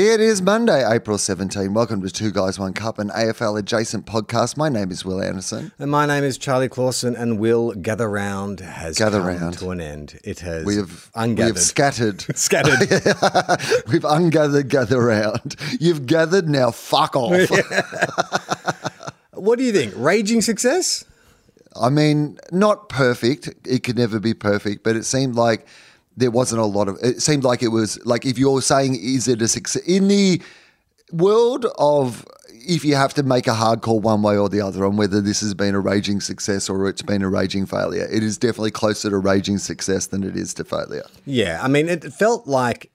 It is Monday, April 17. Welcome to Two Guys, One Cup, an AFL adjacent podcast. My name is Wil Anderson. And my name is Charlie Clausen, and Wil Gather Round has Gather come Round. to an end. It has We have, ungathered. we have scattered. Scattered. We've ungathered, gather round. You've gathered, now fuck off. What do you think? Raging success? I mean, not perfect. It could never be perfect, but it seemed like there wasn't a lot of. It seemed like it was like if you're saying, is it a success in the world of if you have to make a hard call one way or the other on whether this has been a raging success or it's been a raging failure, it is definitely closer to raging success than it is to failure. Yeah. I mean, it felt like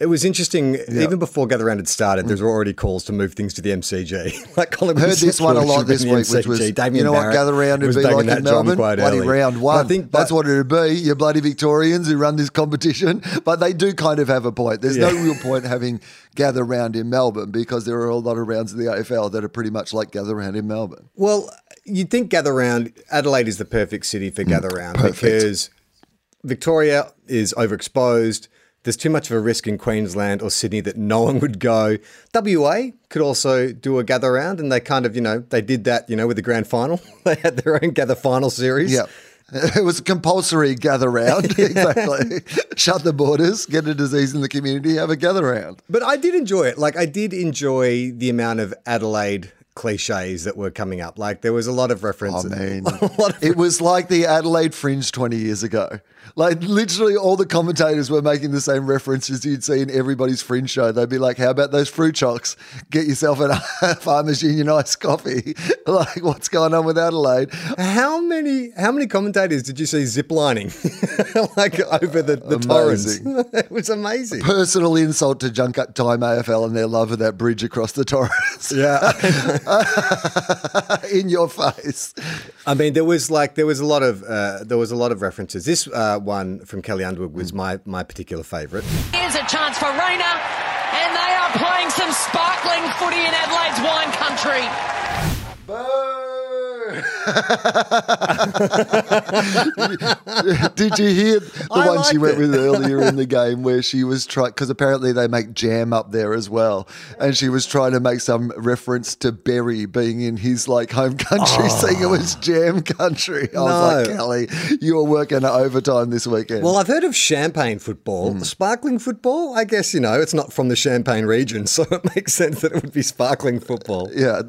it was interesting. Even before Gather Round had started, there's already calls to move things to the MCG. like Colin Heard this one a lot this week, which was Damien you know what gather round would be like in Melbourne. Bloody early. round But one. I think that's what it'd be. You bloody Victorians who run this competition, but they do kind of have a point. There's no real point having gather round in Melbourne because there are a lot of rounds in the AFL that are pretty much like gather round in Melbourne. Well, you'd think Gather Round, Adelaide is the perfect city for Gather Round Mm, because Victoria is overexposed. There's too much of a risk in Queensland or Sydney that no one would go. WA could also do a gather round, and they kind of, you know, they did that, you know, with the grand final. they had their own gather final series. Yeah. It was a compulsory gather round. exactly. Shut the borders, get a disease in the community, have a gather round. But I did enjoy it. Like, I did enjoy the amount of Adelaide cliches that were coming up. Like, there was a lot of I references. mean, a of it was like the Adelaide Fringe 20 years ago. Like, literally, all the commentators were making the same references you'd see in everybody's Fringe show. They'd be like, How about those Fruchocs? Get yourself a Farmers Union iced coffee. like, what's going on with Adelaide? How many how many commentators did you see ziplining like over the, the Torrens? It was amazing. Personal insult to Junk Up Time AFL and their love of that bridge across the Torrens. Yeah. in your face. I mean there was like there was a lot of uh, there was a lot of references. This uh, one from Kelly Underwood was my my particular favourite. Here's a chance for Rayner, and they are playing some sparkling footy in Adelaide's wine country. Did you hear the I one she went it. with earlier in the game where she was trying, because apparently they make jam up there as well. And she was trying to make some reference to Berry being in his like home country, saying it was jam country. I was like, Kelly, you are working overtime this weekend. Well, I've heard of champagne football, Hmm. sparkling football. I guess you know it's not from the Champagne region, so it makes sense that it would be sparkling football. yeah,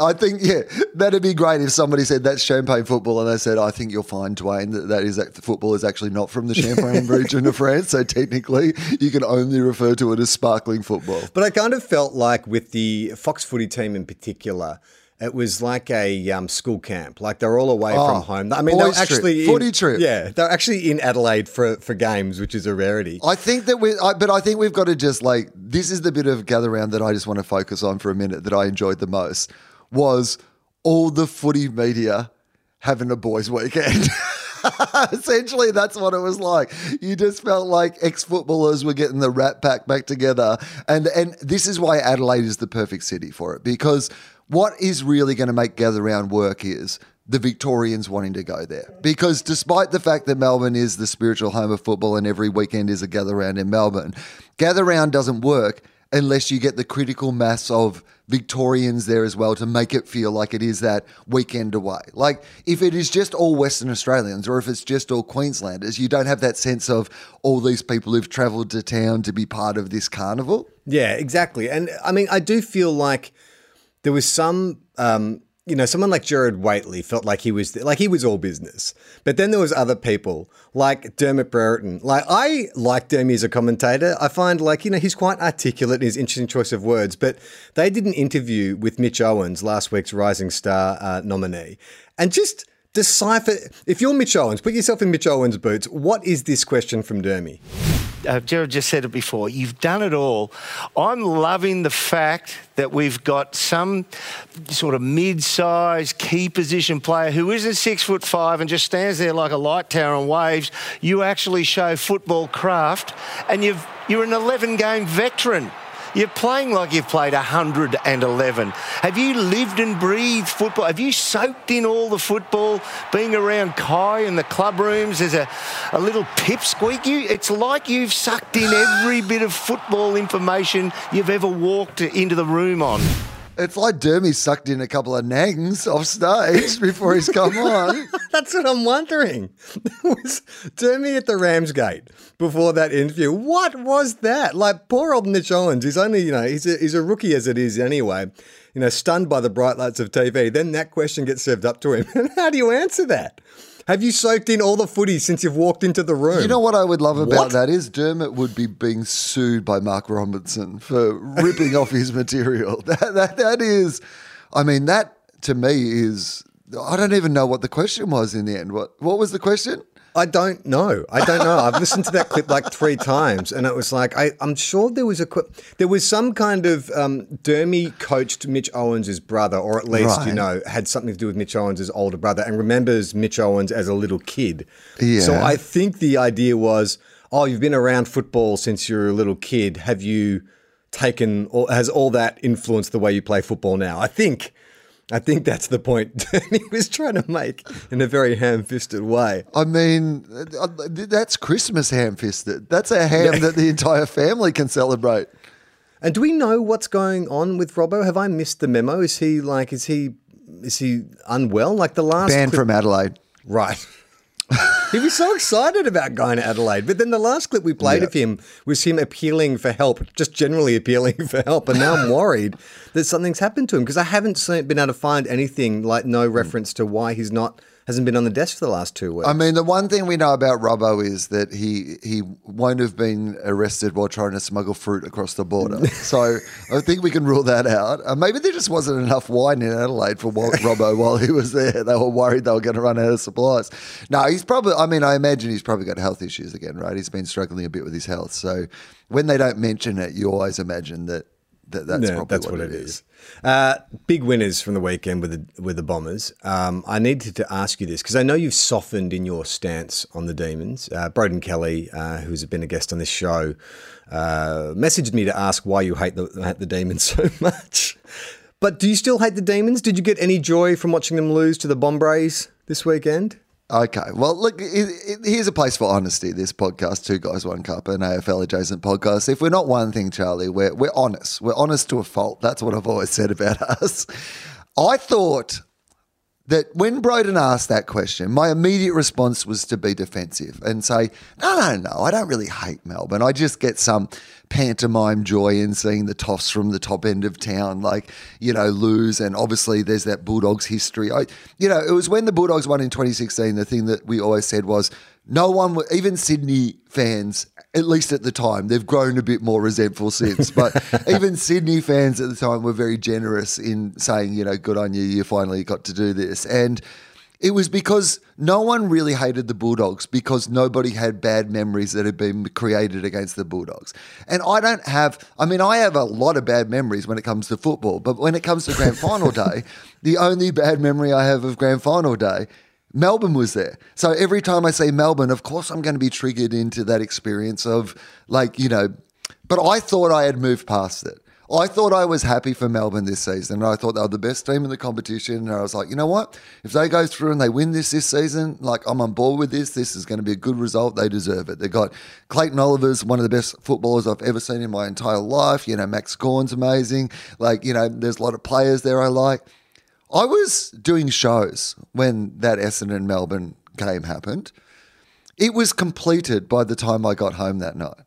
I think, yeah, that'd be great if somebody said that's champagne football and they said, I think you'll find, Dwayne, that, that is that football is actually not from the Champagne region of France. So technically, you can only refer to it as sparkling football. But I kind of felt like with the Fox footy team in particular, it was like a um, school camp. Like they're all away Oh, from home. I mean, they're boys trip, actually in, footy trip. Yeah, they're actually in Adelaide for for games, which is a rarity. I think that we, I, but I think we've got to just like this is the bit of gather round that I just want to focus on for a minute that I enjoyed the most was all the footy media having a boys' weekend. Essentially, that's what it was like. You just felt like ex-footballers were getting the rat pack back together, and and this is why Adelaide is the perfect city for it because what is really going to make gather round work is the Victorians wanting to go there. Because despite the fact that Melbourne is the spiritual home of football and every weekend is a gather round in Melbourne, gather round doesn't work unless you get the critical mass of Victorians there as well to make it feel like it is that weekend away. Like if it is just all Western Australians or if it's just all Queenslanders, you don't have that sense of all these people who've travelled to town to be part of this carnival. Yeah, exactly. And I mean, I do feel like there was some, um, you know, someone like Jared Waitley felt like he was like he was all business, but then there was other people like Dermot Brereton. Like I like Dermy as a commentator. I find like you know he's quite articulate in his interesting choice of words. But they did an interview with Mitch Owens, last week's Rising Star uh, nominee, and just decipher. If you're Mitch Owens, put yourself in Mitch Owens' boots. What is this question from Dermy? uh, Jared just said it before. You've done it all. I'm loving the fact that we've got some sort of mid-sized key position player who isn't six foot five and just stands there like a light tower and waves. You actually show football craft, and you've you're an 11 game veteran. You're playing like you've played 111. Have you lived and breathed football? Have you soaked in all the football, being around Kai in the club rooms as a, a little pipsqueak? You, it's like you've sucked in every bit of football information you've ever walked into the room on. It's like Dermy sucked in a couple of nangs off stage before he's come on. That's what I'm wondering. was Dermy at the Ramsgate before that interview. What was that? Like poor old Mitch Owens. He's only, you know, he's a, he's a rookie as it is anyway. You know, stunned by the bright lights of TV. Then that question gets served up to him. And how do you answer that? Have you soaked in all the footy since you've walked into the room? You know what I would love about What? that is Dermot would be being sued by Mark Robinson for ripping off his material. That, that that is, I mean, that to me is. I don't even know what the question was in the end. What what was the question? I don't know. I don't know. I've listened to that clip like three times, and it was like I, I'm sure there was a qu- there was some kind of um, Dermy coached Mitch Owens' brother, or at least you know had something to do with Mitch Owens' older brother, and remembers Mitch Owens as a little kid. Yeah. So I think the idea was, oh, you've been around football since you were a little kid. Have you taken? Or has all that influenced the way you play football now? I think. I think that's the point he was trying to make in a very ham-fisted way. I mean, uh, that's Christmas ham fisted. That's a ham that the entire family can celebrate. And do we know what's going on with Robbo? Have I missed the memo? Is he like is he is he unwell? Like the last Banned clip- from Adelaide. right. he was so excited about going to Adelaide, but then the last clip we played Yeah. of him was him appealing for help, just generally appealing for help. And now I'm worried that something's happened to him because I haven't seen, been able to find anything like no hmm. reference to why he's not hasn't been on the desk for the last two weeks. I mean, the one thing we know about Robbo is that he he won't have been arrested while trying to smuggle fruit across the border. so I think we can rule that out. Uh, maybe there just wasn't enough wine in Adelaide for Robbo while he was there. They were worried they were going to run out of supplies. No, he's probably. I mean, I imagine he's probably got health issues again, right? He's been struggling a bit with his health. So when they don't mention it, you always imagine that. That that's probably that's what, what it is. Uh, big winners from the weekend with the with the Bombers. Um, I needed to ask you this because I know you've softened in your stance on the Demons. Uh, Broden Kelly, uh, who's been a guest on this show, uh, messaged me to ask why you hate the hate the Demons so much. But do you still hate the Demons? Did you get any joy from watching them lose to the Bombers this weekend? Okay. Well, look, here's a place for honesty. This podcast, Two Guys, One Cup, an AFL adjacent podcast. If we're not one thing, Charlie, we're, we're honest. We're honest to a fault. That's what I've always said about us. I thought that when Broden asked that question, my immediate response was to be defensive and say, no, no, no, I don't really hate Melbourne. I just get some pantomime joy in seeing the toffs from the top end of town, like, you know, lose. And obviously there's that Bulldogs history. I, you know, it was when the Bulldogs won in 2016, the thing that we always said was, no one, even Sydney fans, at least at the time, they've grown a bit more resentful since. But even Sydney fans at the time were very generous in saying, you know, good on you, you finally got to do this. And it was because no one really hated the Bulldogs because nobody had bad memories that had been created against the Bulldogs. And I don't have, I mean, I have a lot of bad memories when it comes to football, but when it comes to grand final day, the only bad memory I have of grand final day Melbourne was there. So every time I say Melbourne, of course I'm going to be triggered into that experience of like, you know, but I thought I had moved past it. I thought I was happy for Melbourne this season. I thought they were the best team in the competition. And I was like, you know what? If they go through and they win this this season, like I'm on board with this. This is going to be a good result. They deserve it. They got Clayton Oliver's one of the best footballers I've ever seen in my entire life. You know, Max Gawn's amazing. Like, you know, there's a lot of players there I like. I was doing shows when that Essendon Melbourne game happened. It was completed by the time I got home that night.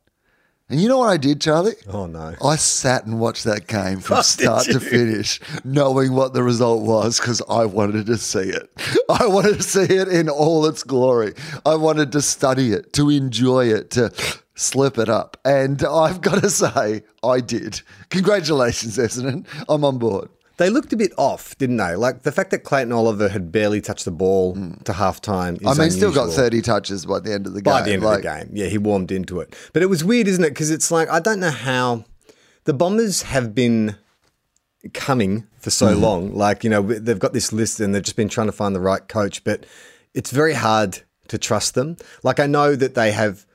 And you know what I did, Charlie? Oh, no. I sat and watched that game from Oh, start to finish, knowing what the result was because I wanted to see it. I wanted to see it in all its glory. I wanted to study it, to enjoy it, to slip it up. And I've got to say, I did. Congratulations, Essendon. I'm on board. They looked a bit off, didn't they? Like the fact that Clayton Oliver had barely touched the ball to half time. I mean, still got 30 touches by the end of the game. by the end Like, of the game. Yeah, he warmed into it. But it was weird, isn't it? Because it's like I don't know how the Bombers have been coming for so Mm-hmm. long. Like you know, they've got this list and they've just been trying to find the right coach, but it's very hard to trust them. Like I know that they have,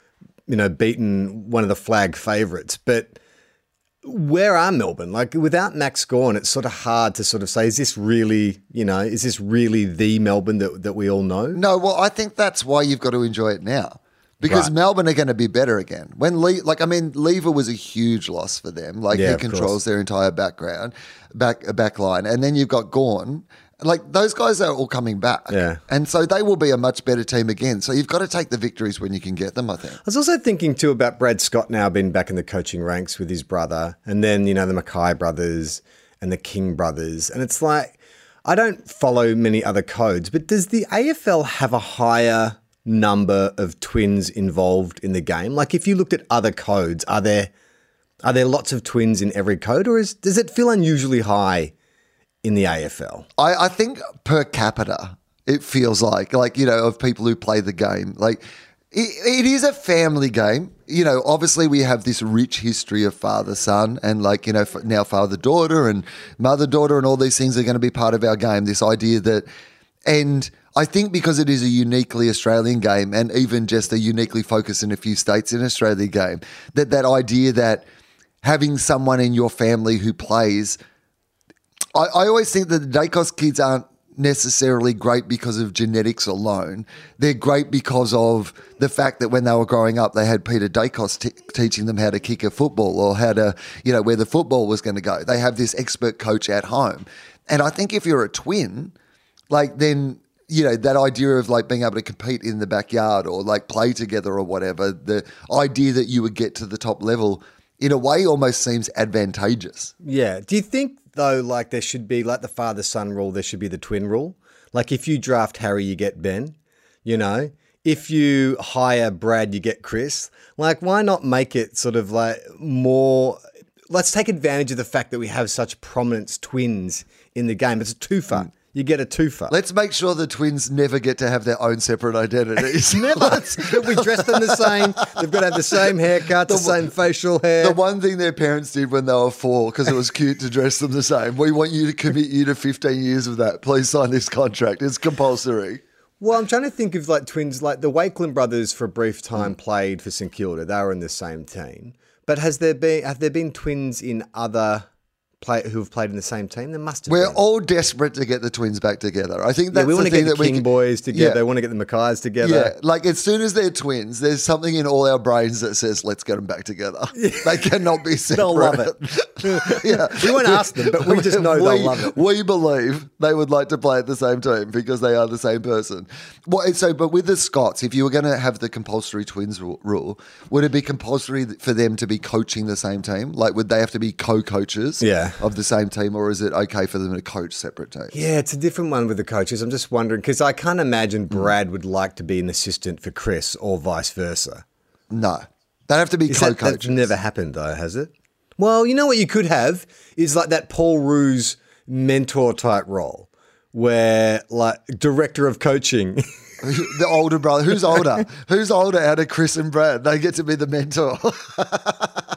you know, beaten one of the flag favourites, but. Where are Melbourne? Like without Max Gawn, it's sort of hard to sort of say, is this really, you know, is this really the Melbourne that, that we all know? No, well, I think that's why you've got to enjoy it now. Because Right. Melbourne are going to be better again. When Le- like I mean, Lever was a huge loss for them. Like Yeah, he controls their entire background, back back line, and then you've got Gawn. Like those guys are all coming back, Yeah. and so they will be a much better team again. So you've got to take the victories when you can get them. I think. I was also thinking too about Brad Scott now being back in the coaching ranks with his brother, and then you know the McKay brothers and the King brothers, and it's like I don't follow many other codes, but does the AFL have a higher number of twins involved in the game? Like if you looked at other codes, are there are there lots of twins in every code, or is does it feel unusually high in the AFL? I, I think per capita, it feels like like you know of people who play the game. Like it, it is a family game. You know, obviously we have this rich history of father son and like you know now father daughter and mother daughter and all these things are going to be part of our game. This idea that and. I think because it is a uniquely Australian game and even just a uniquely focused in a few states in Australia game, that that idea that having someone in your family who plays I, I always think that the Daicos kids aren't necessarily great because of genetics alone. They're great because of the fact that when they were growing up, they had Peter Daicos t- teaching them how to kick a football or how to, you know, where the football was going to go. They have this expert coach at home. And I think if you're a twin, like then you know that idea of like being able to compete in the backyard or like play together or whatever the idea that you would get to the top level in a way almost seems advantageous Yeah. Do you think though, like there should be like the father son rule, there should be the twin rule? Like if you draft Harry, you get Ben. You know, if you hire Brad, you get Chris. Like, why not make it sort of like more? Let's take advantage of the fact that we have such prominence twins in the game. It's a twofer. You get a twofer. Let's make sure the twins never get to have their own separate identities. Let's- we dress them the same. They've got to have the same haircut, the, same facial hair. the one thing their parents did when they were four, because it was cute to dress them the same. We want you to commit you to 15 years of that. Please sign this contract. It's compulsory. Well, I'm trying to think of like twins, like the Wakelin brothers for a brief time mm. played for St Kilda. They were in the same team. But has there been have there been twins in other play who have played in the same team? There must have. We're been. all desperate to get the twins back together. I think yeah, we want to get the King can- boys together. Yeah. They want to get the McKays together. Yeah, like as soon as they're twins, there's something in all our brains that says, "Let's get them back together." They cannot be separate. They'll love it. yeah, We won't ask them, but we just know they'll love it. We believe they would like to play at the same team because they are the same person. Well, so, but with the Scotts, if you were going to have the compulsory twins rule, would it be compulsory for them to be coaching the same team? Like, would they have to be co-coaches Yeah. Of the same team, or is it okay for them to coach separate teams? Yeah, it's a different one with the coaches. I'm just wondering because I can't imagine mm. Brad would like to be an assistant for Chris or vice versa. No, they have to be Is co-coaches. that's never happened though, has it? Well, you know what you could have is like that Paul Roos mentor type role where like director of coaching. the older brother. Who's older? Who's older out of Chris and Brad? They get to be the mentor.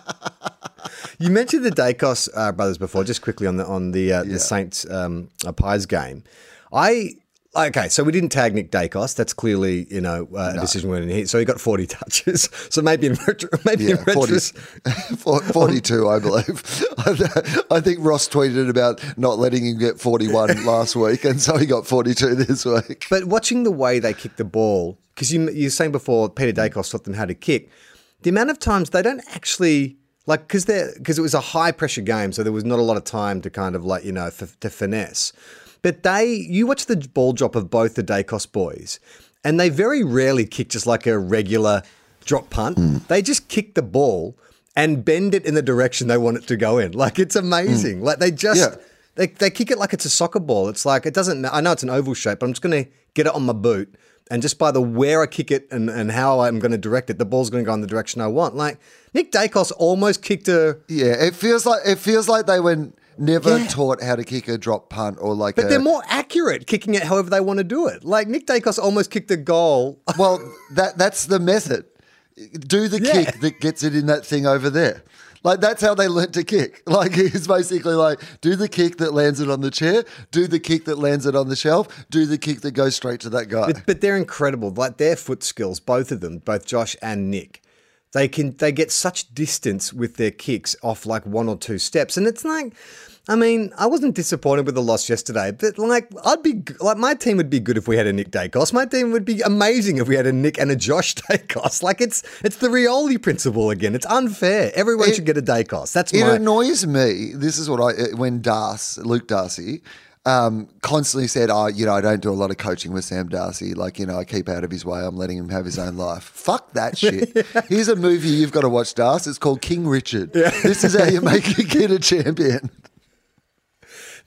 you mentioned the Daicos uh, brothers before, just quickly on the on the uh, the Saints um, Pies game. I okay, so we didn't tag Nick Daicos. That's clearly you know uh, a decision we didn't hit. So he got forty touches. So maybe in retro, maybe Yeah, in 40, 42, I believe. I think Ross tweeted about not letting him get 41 last week, and so he got 42 this week. But watching the way they kick the ball, because you you were saying before, Peter Daicos taught them how to kick. The amount of times they don't actually like because they because it was a high pressure game, so there was not a lot of time to kind of like you know f- to finesse. But they, you watch the ball drop of both the Daicos boys, and they very rarely kick just like a regular drop punt. Hmm. They just kick the ball and bend it in the direction they want it to go in. Like it's hmm. amazing. Like they just. Yeah. They, they kick it like it's a soccer ball. It's like it doesn't. I know it's an oval shape, but I'm just going to get it on my boot, and just by the where I kick it and, and how I'm going to direct it, the ball's going to go in the direction I want. Like Nick Daicos almost kicked a. Yeah, it feels like it feels like they were never Yeah. taught how to kick a drop punt or like But a, they're more accurate kicking it however they want to do it. Like Nick Daicos almost kicked a goal. Well, that that's the method. Do the Yeah. kick that gets it in that thing over there. Like that's how they learnt to kick. Like it's basically like do the kick that lands it on the chair, do the kick that lands it on the shelf, do the kick that goes straight to that guy. But, but they're incredible. Like their foot skills, both of them, both Josh and Nick. They can they get such distance with their kicks off like one or two steps, and it's like, I mean, I wasn't disappointed with the loss yesterday, but like I'd be like my team would be good if we had a Nick Daicos. My team would be amazing if we had a Nick and a Josh Daicos. Like it's it's the Rioli principle again. It's unfair. Everyone It- should get a Daicos. That's It my annoys me. This is what I when Das Luke Darcy um, constantly said, "Oh, you know, I don't do a lot of coaching with Sam Darcy. Like, you know, I keep out of his way. I'm letting him have his own life. Fuck that shit. Here's a movie you've got to watch, Das. It's called King Richard. This is how you make a kid a champion.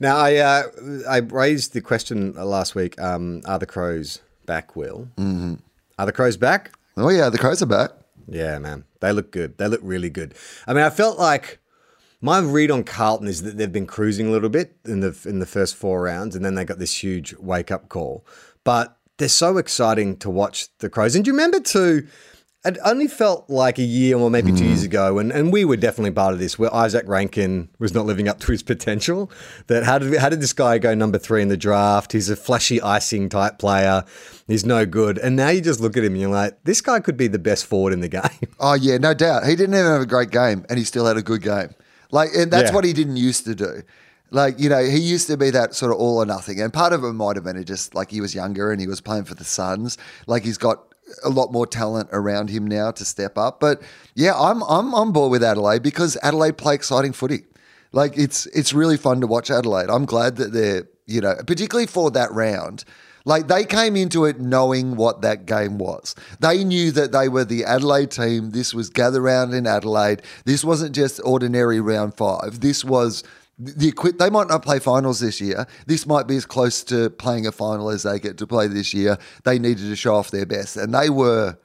Now, I uh, I raised the question last week. Um, are the crows back? Wil mm-hmm. are the crows back? Oh yeah, the crows are back. Yeah, man, they look good. They look really good. I mean, I felt like my read on Carlton is that they've been cruising a little bit in the in the first four rounds, and then they got this huge wake up call. But they're so exciting to watch the Crows. And do you remember too? It only felt like a year or maybe two years hmm. ago, and, and we were definitely part of this, where Izak Rankine was not living up to his potential. That how did how did this guy go number three in the draft? He's a flashy icing type player. He's no good. And now you just look at him and you're like, this guy could be the best forward in the game. Oh yeah, no doubt. He didn't even have a great game, and he still had a good game. Like, and that's Yeah. what he didn't used to do. Like, you know, he used to be that sort of all or nothing, and part of it might have been just like he was younger and he was playing for the Suns. Like, he's got a lot more talent around him now to step up. But yeah, I'm I'm on board with Adelaide because Adelaide play exciting footy. Like, it's it's really fun to watch Adelaide. I'm glad that they're you know, particularly for that round. Like they came into it knowing what that game was. They knew that they were the Adelaide team. This was gather round in Adelaide. This wasn't just ordinary round five. This was the. They might not play finals this year. This might be as close to playing a final as they get to play this year. They needed to show off their best, and they were.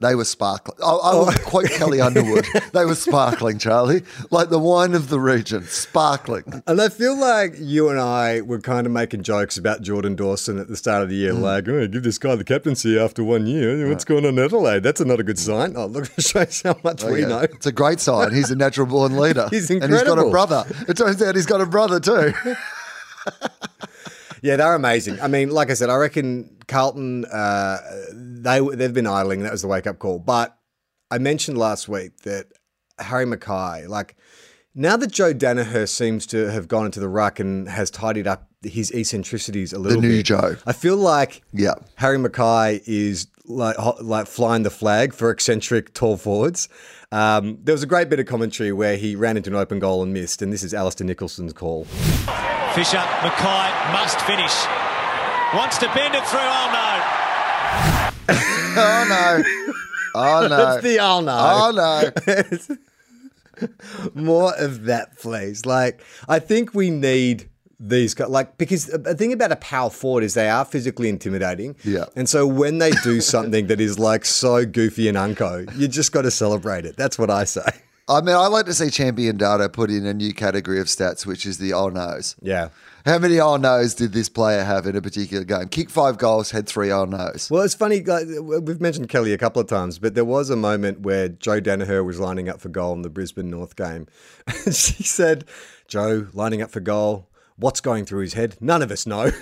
They were sparkling. I, I will quote Kelly Underwood. They were sparkling, Charlie, like the wine of the region, sparkling. And I feel like you and I were kind of making jokes about Jordan Dawson at the start of the year, Mm. like, oh, give this guy the captaincy after one year. What's going on in Adelaide? That's not a good sign. Oh, look, it shows how much Oh, we yeah. know. It's a great sign. He's a natural born leader. He's incredible. And he's got a brother. It turns out he's got a brother too. Yeah, they're amazing. I mean, like I said, I reckon Carlton, uh, they, they've been idling. That was the wake up call. But I mentioned last week that Harry McKay, like, now that Joe Daniher seems to have gone into the ruck and has tidied up his eccentricities a little The new bit, Joe. I feel like Yeah. Harry McKay is like like flying the flag for eccentric tall forwards. Um, there was a great bit of commentary where he ran into an open goal and missed, and this is Alister Nicholson's call. Fisher, McKay must finish. Wants to bend it through. Oh no. Oh no. Oh no. That's the oh no. Oh no. More of that, please. Like, I think we need these guys, like, because the thing about a power forward is they are physically intimidating. Yeah. And so when they do something that is like so goofy and unco, you just got to celebrate it. That's what I say. I mean, I like to see champion data put in a new category of stats, which is the oh no's. Yeah. How many oh no's did this player have in a particular game? Kick five goals, had three oh no's. Well, it's funny. like, We've mentioned Kelly a couple of times, but there was a moment where Joe Daniher was lining up for goal in the Brisbane North game. And she said, Joe, lining up for goal. What's going through his head? None of us know.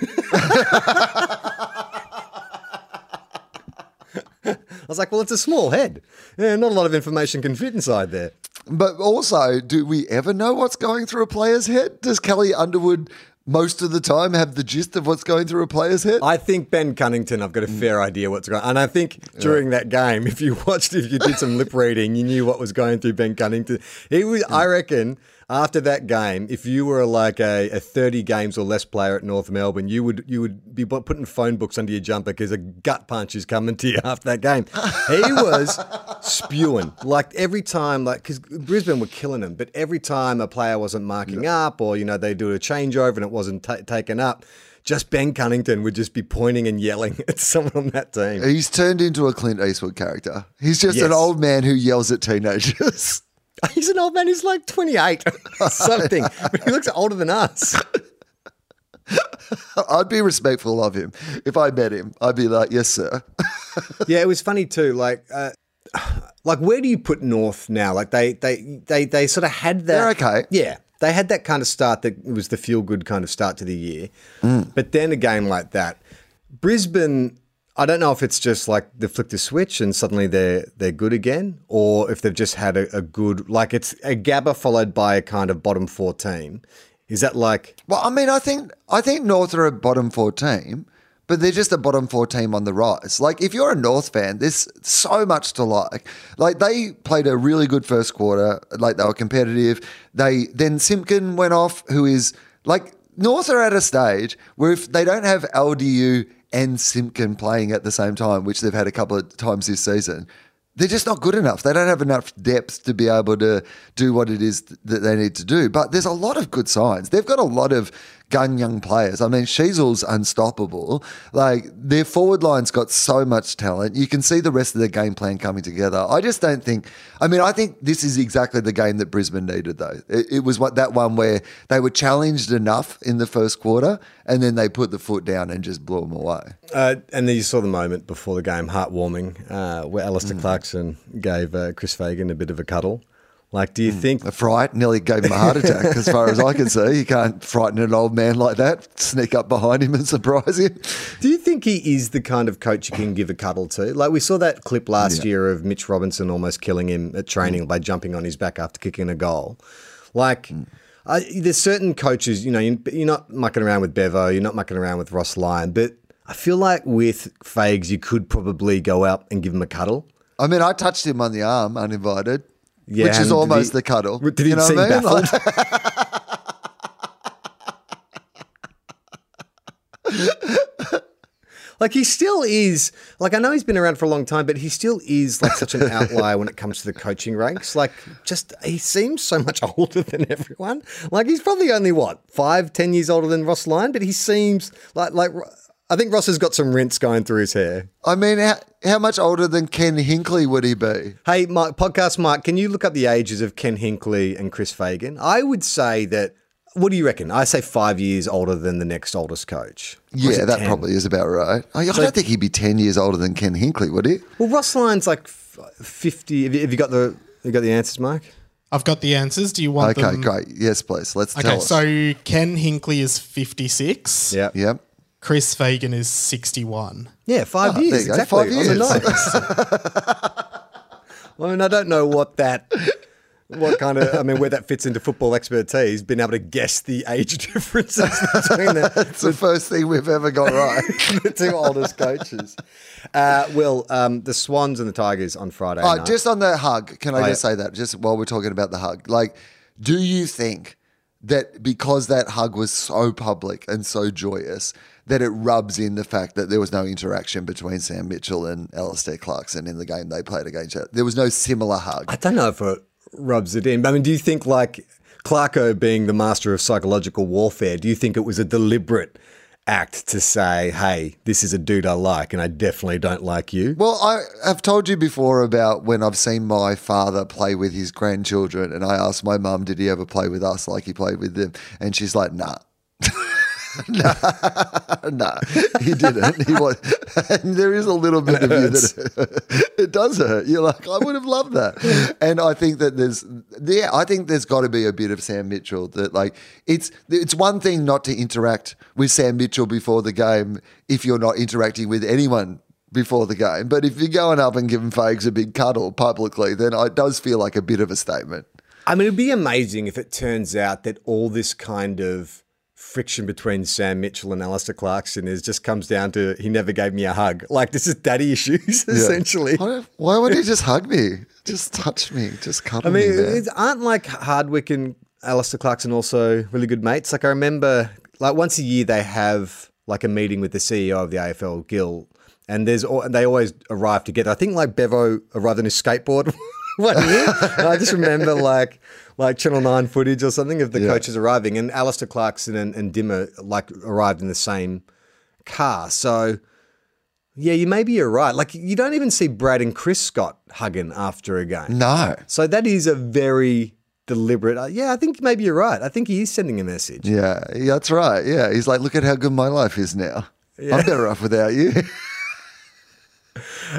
I was like, well, it's a small head. Yeah, not a lot of information can fit inside there. But also, do we ever know what's going through a player's head? Does Kelly Underwood most of the time have the gist of what's going through a player's head? I think Ben Cunnington, I've got a mm. fair idea what's going on. And I think during that game, if you watched, if you did some lip reading, you knew what was going through Ben Cunnington. He was, I mm. reckon, after that game, if you were like a, a 30 games or less player at North Melbourne, you would you would be putting phone books under your jumper because a gut punch is coming to you after that game. He was spewing like every time, like because Brisbane were killing him, but every time a player wasn't marking up or you know they do a changeover and it wasn't ta taken up. Just Ben Cunnington would just be pointing and yelling at someone on that team. He's turned into a Clint Eastwood character. He's just an old man who yells at teenagers. He's an old man. He's like 28 something, but he looks older than us. I'd be respectful of him if I met him. I'd be like, "Yes, sir." Yeah, it was funny too. Like, uh, like where do you put North now? Like they they they they sort of had that. They're okay. Yeah, they had that kind of start that was the feel good kind of start to the year. Mm. But then a game like that, Brisbane. I don't know if it's just like they flicked the switch and suddenly they're they're good again, or if they've just had a, a good like it's a Gabba followed by a kind of bottom four team. Is that like Well, I mean, I think I think North are a bottom four team, but they're just a bottom four team on the rise. Like, if you're a North fan, there's so much to like. Like, they played a really good first quarter. Like, they were competitive. They then Simpkin went off, who is like North are at a stage where if they don't have LDU and Simpkin playing at the same time, which they've had a couple of times this season. They're just not good enough. They don't have enough depth to be able to do what it is that they need to do. But there's a lot of good signs. They've got a lot of gun young players. I mean, Sheezel's unstoppable. Like their forward line's got so much talent. You can see the rest of their game plan coming together. I just don't think. I mean, I think this is exactly the game that Brisbane needed, though. It, it was what that one where they were challenged enough in the first quarter, and then they put the foot down and just blew them away. Uh, and then you saw the moment before the game, heartwarming, uh, where Alastair Clarkson gave uh, Chris Fagan a bit of a cuddle. Like, do you hmm. think? A fright nearly gave him a heart attack, as far as I can see. You can't frighten an old man like that, sneak up behind him and surprise him. Do you think he is the kind of coach you can give a cuddle to? Like we saw that clip last year of Mitch Robinson almost killing him at training hmm. by jumping on his back after kicking a goal. Like. Hmm. I, there's certain coaches, you know, you- you're not mucking around with Bevo, you're not mucking around with Ross Lyon, but I feel like with Fags, you could probably go out and give him a cuddle. I mean, I touched him on the arm, uninvited, Yeah, which is almost he- the cuddle. Did he You know seem I mean? Like- baffled? Like he still is. Like I know he's been around for a long time, but he still is like such an outlier when it comes to the coaching ranks. Like just he seems so much older than everyone. Like he's probably only what five, ten years older than Ross Lyon, but he seems like like I think Ross has got some rinse going through his hair. I mean, how, how much older than Ken Hinkley would he be? Hey, Mike, podcast Mike, can you look up the ages of Ken Hinkley and Chris Fagan? I would say that. What do you reckon? I say five years older than the next oldest coach. Yeah, that 10? probably is about right. I, I don't think he'd be 10 years older than Ken Hinkley, would he? Well, Ross Lyon's like fifty. Have you, have you got the you got the answers, Mike? I've got the answers. Do you want Okay, them? great. Yes, please. Let's Okay, tell us. Okay, so Ken Hinkley is 56. Yeah, Yep. Chris Fagan is 61. yeah, five Ah, years exactly. five years. I mean, I don't know what that, what kind of, I mean, where that fits into football expertise. Being able to guess the age differences between the, It's the first thing we've ever got right. the two oldest coaches. Uh, well, um, the Swans and the Tigers on Friday. Oh, night. just on the hug, can I Oh, just yeah. say that just while we're talking about the hug? Like, do you think that because that hug was so public and so joyous, that it rubs in the fact that there was no interaction between Sam Mitchell and Alastair Clarkson in the game they played against? There was no similar hug. I don't know if it rubs it in. I mean, do you think like Clarko being the master of psychological warfare, do you think it was a deliberate act to say, hey, this is a dude I like and I definitely don't like you? Well, I have told you before about when I've seen my father play with his grandchildren, and I asked my mum, "Did he ever play with us like he played with them?" And she's like, "Nah." nah, nah, he didn't. He was, and there is a little bit of you that it does hurt. You're like, I would have loved that, and I think that there's, yeah, I think there's got to be a bit of Sam Mitchell that like it's it's one thing not to interact with Sam Mitchell before the game if you're not interacting with anyone before the game. But if you're going up and giving Fags a big cuddle publicly, then it does feel like a bit of a statement. I mean, it'd be amazing if it turns out that all this kind of friction between Sam Mitchell and Alastair Clarkson is just comes down to he never gave me a hug. Like this is daddy issues, essentially. Why, would he just hug me? Just touch me. Just cuddle me. I mean, me, it's, aren't like Hardwick and Alastair Clarkson also really good mates? Like I remember, like once a year they have like a meeting with the CEO of the AFL, Gill, and there's and they always arrive together. I think like Bevo arrived on his skateboard one year. I just remember like like Channel Nine footage or something of the Yeah. coaches arriving, and Alastair Clarkson and, and Dimma like arrived in the same car. So Yeah, you maybe you're right. Like you don't even see Brad and Chris Scott hugging after a game. No. So that is a very deliberate. Uh, yeah, I think maybe you're right. I think he is sending a message. Yeah, yeah, that's right. Yeah, he's like, look at how good my life is now. I'm better off without you.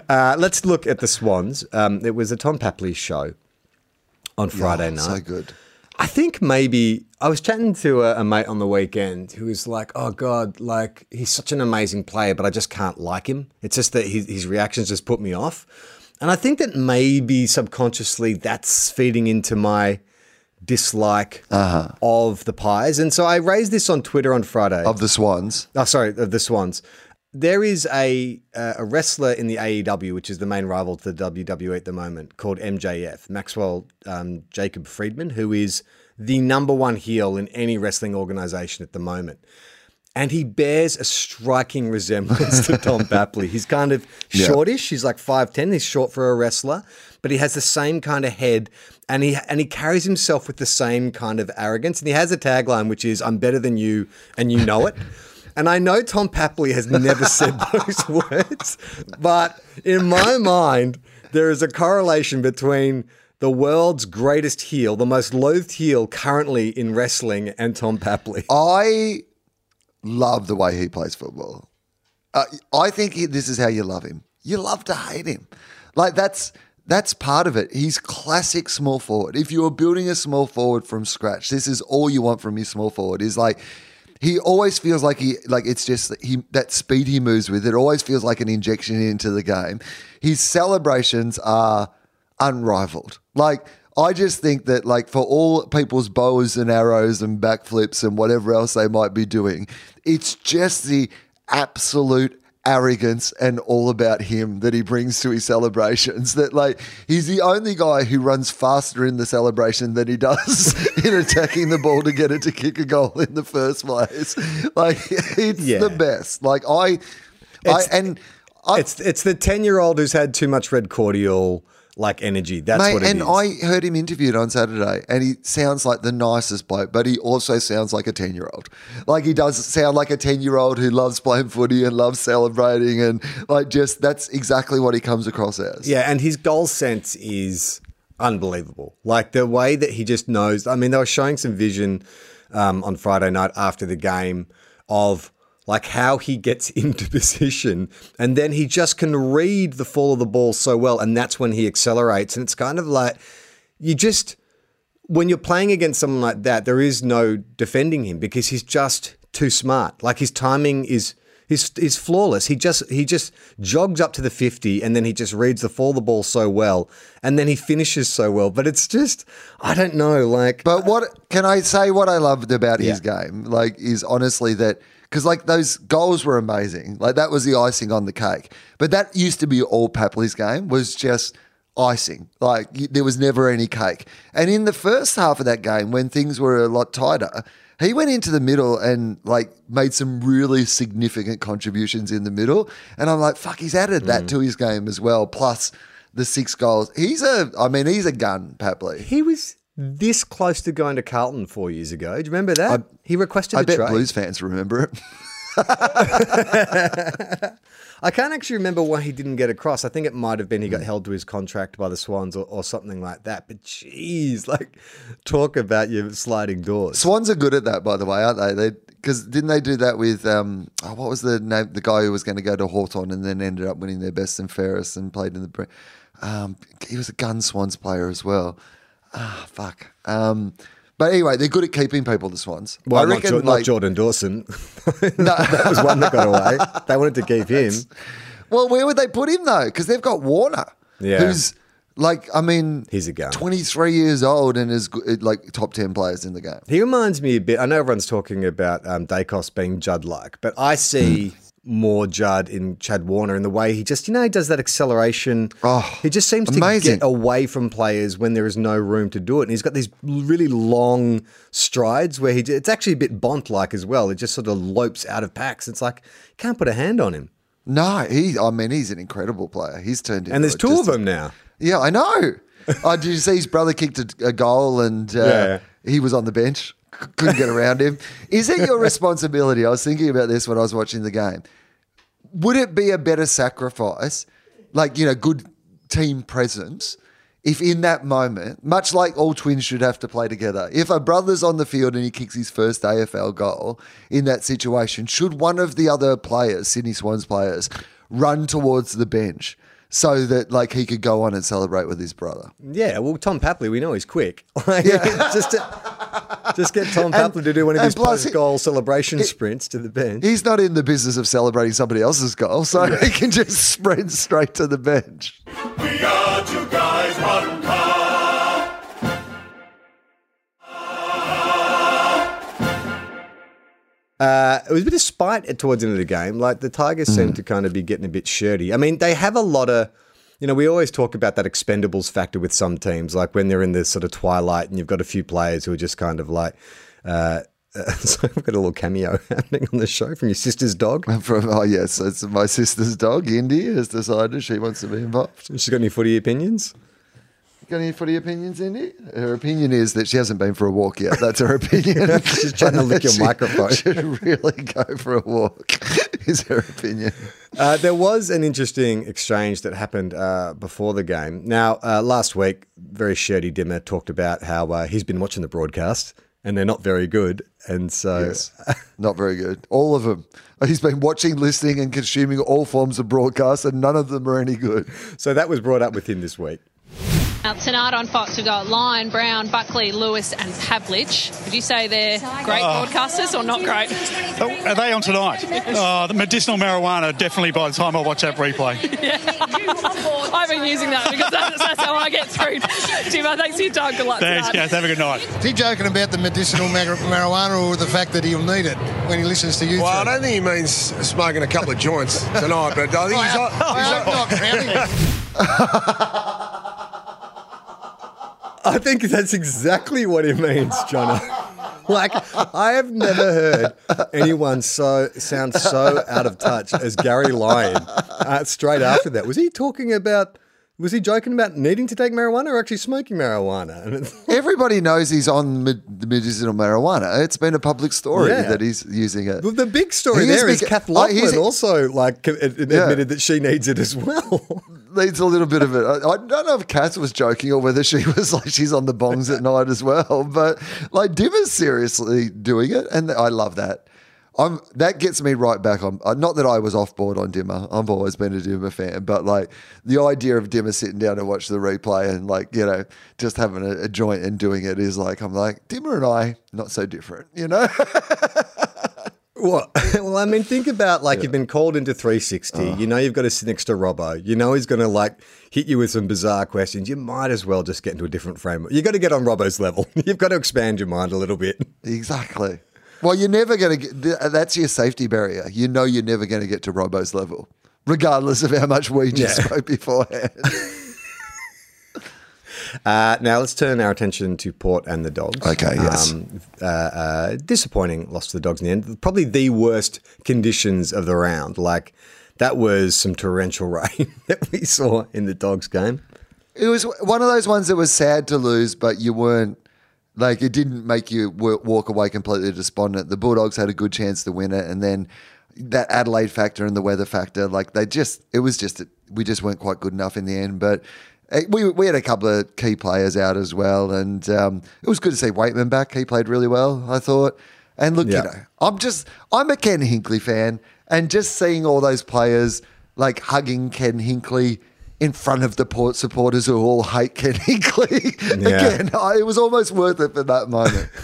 Uh, let's look at the Swans. Um, it was a Tom Papley show on Friday Oh, night. So good. I think maybe I was chatting to a, a mate on the weekend who was like, "Oh God, like he's such an amazing player, but I just can't like him. It's just that his, his reactions just put me off." And I think that maybe subconsciously that's feeding into my dislike uh-huh. of the Pies. And so I raised this on Twitter on Friday. Of the Swans. Oh, sorry, of the Swans. There is a uh, a wrestler in the AEW, which is the main rival to the WWE at the moment, called MJF, Maxwell um, Jacob Friedman, who is the number one heel in any wrestling organization at the moment. And he bears a striking resemblance to Tom Papley. He's kind of shortish. He's like 5'10. He's short for a wrestler, but he has the same kind of head and he and he carries himself with the same kind of arrogance. And he has a tagline which is I'm better than you and you know it. And I know Tom Papley has never said those words, but in my mind, there is a correlation between the world's greatest heel, the most loathed heel currently in wrestling, and Tom Papley. I love the way he plays football. Uh, I think he, this is how you love him. You love to hate him. Like that's that's part of it. He's classic small forward. If you are building a small forward from scratch, this is all you want from your small forward. Is like he always feels like he like it's just he that speed he moves with. It always feels like an injection into the game. His celebrations are unrivaled. Like I just think that like for all people's bows and arrows and backflips and whatever else they might be doing, it's just the absolute arrogance and all about him that he brings to his celebrations. That like he's the only guy who runs faster in the celebration than he does in attacking the ball to get it to kick a goal in the first place. Like it's Yeah. the best. Like i i and I, It's it's the ten year old who's had too much red cordial like energy. That's Mate, what it is. and I heard him interviewed on Saturday, and he sounds like the nicest bloke, but he also sounds like a 10 year old. Like, he does sound like a 10 year old who loves playing footy and loves celebrating, and like, just that's exactly what he comes across as. yeah, and his goal sense is unbelievable. Like the way that he just knows. I mean, they were showing some vision um, on Friday night after the game of like how he gets into position and then he just can read the fall of the ball so well and that's when he accelerates and it's kind of like you just when you're playing against someone like that there is no defending him because he's just too smart like his timing is is, is flawless. He just he just jogs up to the 50 and then he just reads the fall of the ball so well and then he finishes so well. But it's just I don't know like But what can I say? What I loved about his game, like, is honestly that because like those goals were amazing. Like that was the icing on the cake. But that used to be all Papley's game was just icing. Like there was never any cake. And in the first half of that game, when things were a lot tighter. He went into the middle and like made some really significant contributions in the middle, and I'm like, fuck, he's added that mm. to his game as well. Plus the six goals. He's a, I mean, he's a gun, Papley. he was this close to going to Carlton 4 years ago. Do you remember that? he requested I a bet trade. Blues fans remember it. I can't actually remember why he didn't get across. I think it might have been he got held to his contract by the Swans or, or something like that. But geez, like talk about your sliding doors. Swans are good at that, by the way, aren't they? They because didn't they do that with um, oh, what was the name? The guy who was going to go to Hawthorn and then ended up winning their best and fairest and played in the. Um, he was a gun Swans player as well. Ah, fuck. Um, but anyway, they're good at keeping people. The Swans. Well, I not, reckon, Jo- not like, Jordan Dawson. No That was one that got away. They wanted to keep him. Well, where would they put him though? Because they've got Warner, Yeah. who's like, I mean, He's a gun. twenty three years old and is good, like top ten players in the game. He reminds me a bit. I know everyone's talking about um, Daicos being Judd-like, but I see Hmm. More Judd in Chad Warner in the way he just, you know, he does that acceleration. Oh, he just seems to amazing. get away from players when there is no room to do it. And he's got these really long strides where he, it's actually a bit Bont-like as well. It just sort of lopes out of packs. It's like can't put a hand on him. No, he. I mean, he's an incredible player. He's turned into And there's two of them now. Yeah, I know. oh, did you see his brother kicked a, a goal and uh, Yeah. he was on the bench? Couldn't get around him. Is it your responsibility? I was thinking about this when I was watching the game. would it be a better sacrifice, like you know, good team presence, if in that moment, much like all twins should have to play together, if a brother's on the field and he kicks his first AFL goal in that situation, should one of the other players, Sydney Swans players, run towards the bench? So that like he could go on and celebrate with his brother. Yeah, well, Tom Papley, we know he's quick. Like, just to, just get Tom And- to do one of his plus post-goal celebration sprints to the bench. He's not in the business of celebrating somebody else's goal, so he can just sprint straight to the bench. We are two guys, one car. Uh, it was a bit of spite towards the end of the game. Like the Tigers Mm. seem to kind of be getting a bit shirty. I mean, they have a lot of, you know, we always talk about that expendables factor with some teams, like when they're in this sort of twilight and you've got a few players who are just kind of like, uh, so we've got a little cameo happening on the show from your sister's dog. From oh yes, it's my sister's dog. Indy has decided she wants to be involved. She's got any footy opinions? Got any footy opinions, Indy? Her opinion is that she hasn't been for a walk yet. That's her opinion. She's trying to lick your microphone. She microphone. Should really go for a walk. Is her opinion? Uh, there was an interesting exchange that happened uh, before the game. Now, uh, last week, very shirty Dimma talked about how uh, he's been watching the broadcast and they're not very good. And so, Yes, not very good. All of them. He's been watching, listening, and consuming all forms of broadcast, and none of them are any good. so that was brought up with him this week. Now, tonight on Fox, we've got Lyon, Brown, Buckley, Lewis, and Pavlich. Would you say they're great oh. broadcasters or not great? Oh, are they on tonight? Oh, the medicinal marijuana definitely by the time I watch that replay. I've been using that because that's, that's how I get through. Jimmo, uh, thanks for your time. Good luck Thanks, tonight. guys. Have a good night. Is he joking about the medicinal mar- marijuana or the fact that he'll need it when he listens to you? Well, I don't think he means smoking a couple of joints tonight, but I think he's. Well, he's well, not counting. I think that's exactly what he means, Jono. Like, I have never heard anyone so sound so out of touch as Gary Lyon uh, straight after that. Was he talking about, was he joking about needing to take marijuana or actually smoking marijuana? And it's- Everybody knows he's on med- the medicinal marijuana. It's been a public story Yeah. that he's using it. Well, the big story He is there is Kath oh, he's- also like co- ad- Yeah. admitted that she needs it as well. needs a little bit of it. I, I don't know if Cass was joking or whether she was like she's on the bongs at night as well. But like Dimma's seriously doing it, and I love that. I'm that gets me right back on. Uh, not that I was off board on Dimma. I've always been a Dimma fan, but like the idea of Dimma sitting down to watch the replay and like you know just having a, a joint and doing it is like I'm like Dimma and I not so different, you know. What? Well, I mean, think about like you've been called into 360. Oh. Uh-huh. You know you've got to sit next to Robbo. You know he's going to like hit you with some bizarre questions. You might as well just get into a different framework. You've got to get on Robbo's level. You've got to expand your mind a little bit. Exactly. Well, you're never going to get that's your safety barrier. You know you're never going to get to Robbo's level, regardless of how much we just Yeah. spoke beforehand. Uh, now let's turn our attention to Port and the Dogs. Okay, yes. Um, uh, uh, disappointing loss to the Dogs in the end. Probably the worst conditions of the round. Like that was some torrential rain that we saw in the Dogs game. It was one of those ones that was sad to lose, but you weren't like it didn't make you wa- walk away completely despondent. The Bulldogs had a good chance to win it, and then that Adelaide factor and the weather factor, like they just, it was just we just weren't quite good enough in the end. But we we had a couple of key players out as well, and um, it was good to see Weightman back. He played really well, I thought. And look, Yeah. you know, I'm just I'm a Ken Hinkley fan, and just seeing all those players like hugging Ken Hinkley in front of the Port supporters who all hate Ken Hinkley. Yeah. Again, I, it was almost worth it for that moment.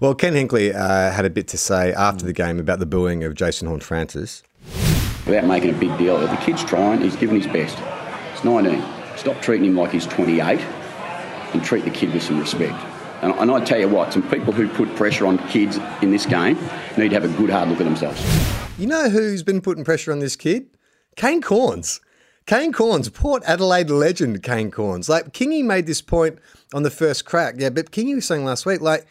Well, Ken Hinkley uh, had a bit to say after the game about the booing of Jason Horne-Francis. without making a big deal of it. The kid's trying, he's given his best. He's 19. Stop treating him like he's 28 and treat the kid with some respect. And, and I tell you what, some people who put pressure on kids in this game need to have a good hard look at themselves. You know who's been putting pressure on this kid? Kane Cornes. Kane Cornes, Port Adelaide legend Kane Cornes. Like Kingy made this point on the first crack. Yeah, but Kingy was saying last week, like,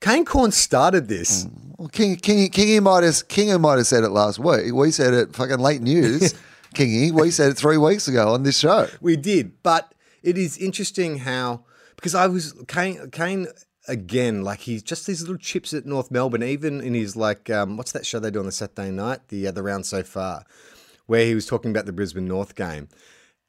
Kane Corns started this. Well, King, King, Kingy might have Kingy might have said it last week. We said it fucking late news. Kingy, we said it three weeks ago on this show. We did, but it is interesting how because I was Kane Kane again, like he's just these little chips at North Melbourne, even in his like um, what's that show they do on the Saturday night, the the round so far. where he was talking about the Brisbane North game.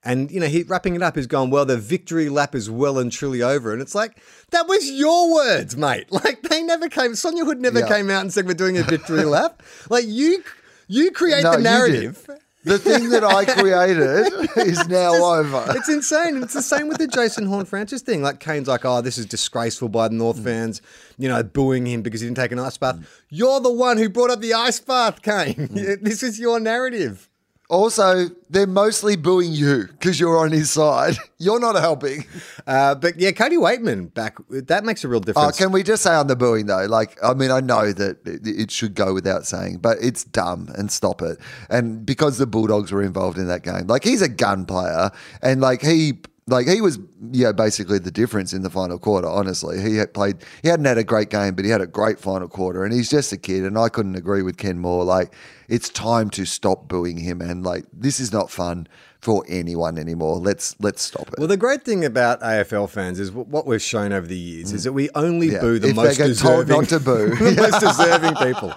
And, you know, he wrapping it up is going, well, the victory lap is well and truly over. And it's like, that was your words, mate. Like, they never came, Sonja Hood never Yeah. came out and said, we're doing a victory lap. Like, you you create No, the narrative. The thing that I created is now over. It's insane. It's the same with the Jason Horne-Francis thing. Like Kane's like, oh, this is disgraceful by the Mm. North fans, you know, booing him because he didn't take an ice bath. You're the one who brought up the ice bath, Kane. Mm. this is your narrative. Also, they're mostly booing you because you're on his side. You're not helping. Uh, but yeah, Cody Weightman back, that makes a real Oh, difference. can we just say on the booing though? Like, I mean, I know that it it should go without saying, but it's dumb and stop it. And because the Bulldogs were involved in that game, like he's a gun player, and like he. Like he was, yeah, basically the difference in the final quarter. Honestly, he had played. He hadn't had a great game, but he had a great final quarter, and he's just a kid. And I couldn't agree with Ken more. Like it's time to stop booing him, and like this is not fun for anyone anymore. Let's let's stop it. Well, the great thing about AFL fans is what we've shown over the years is that we only Mm. Yeah. boo the If they most get told deserving, not to boo. the most deserving people.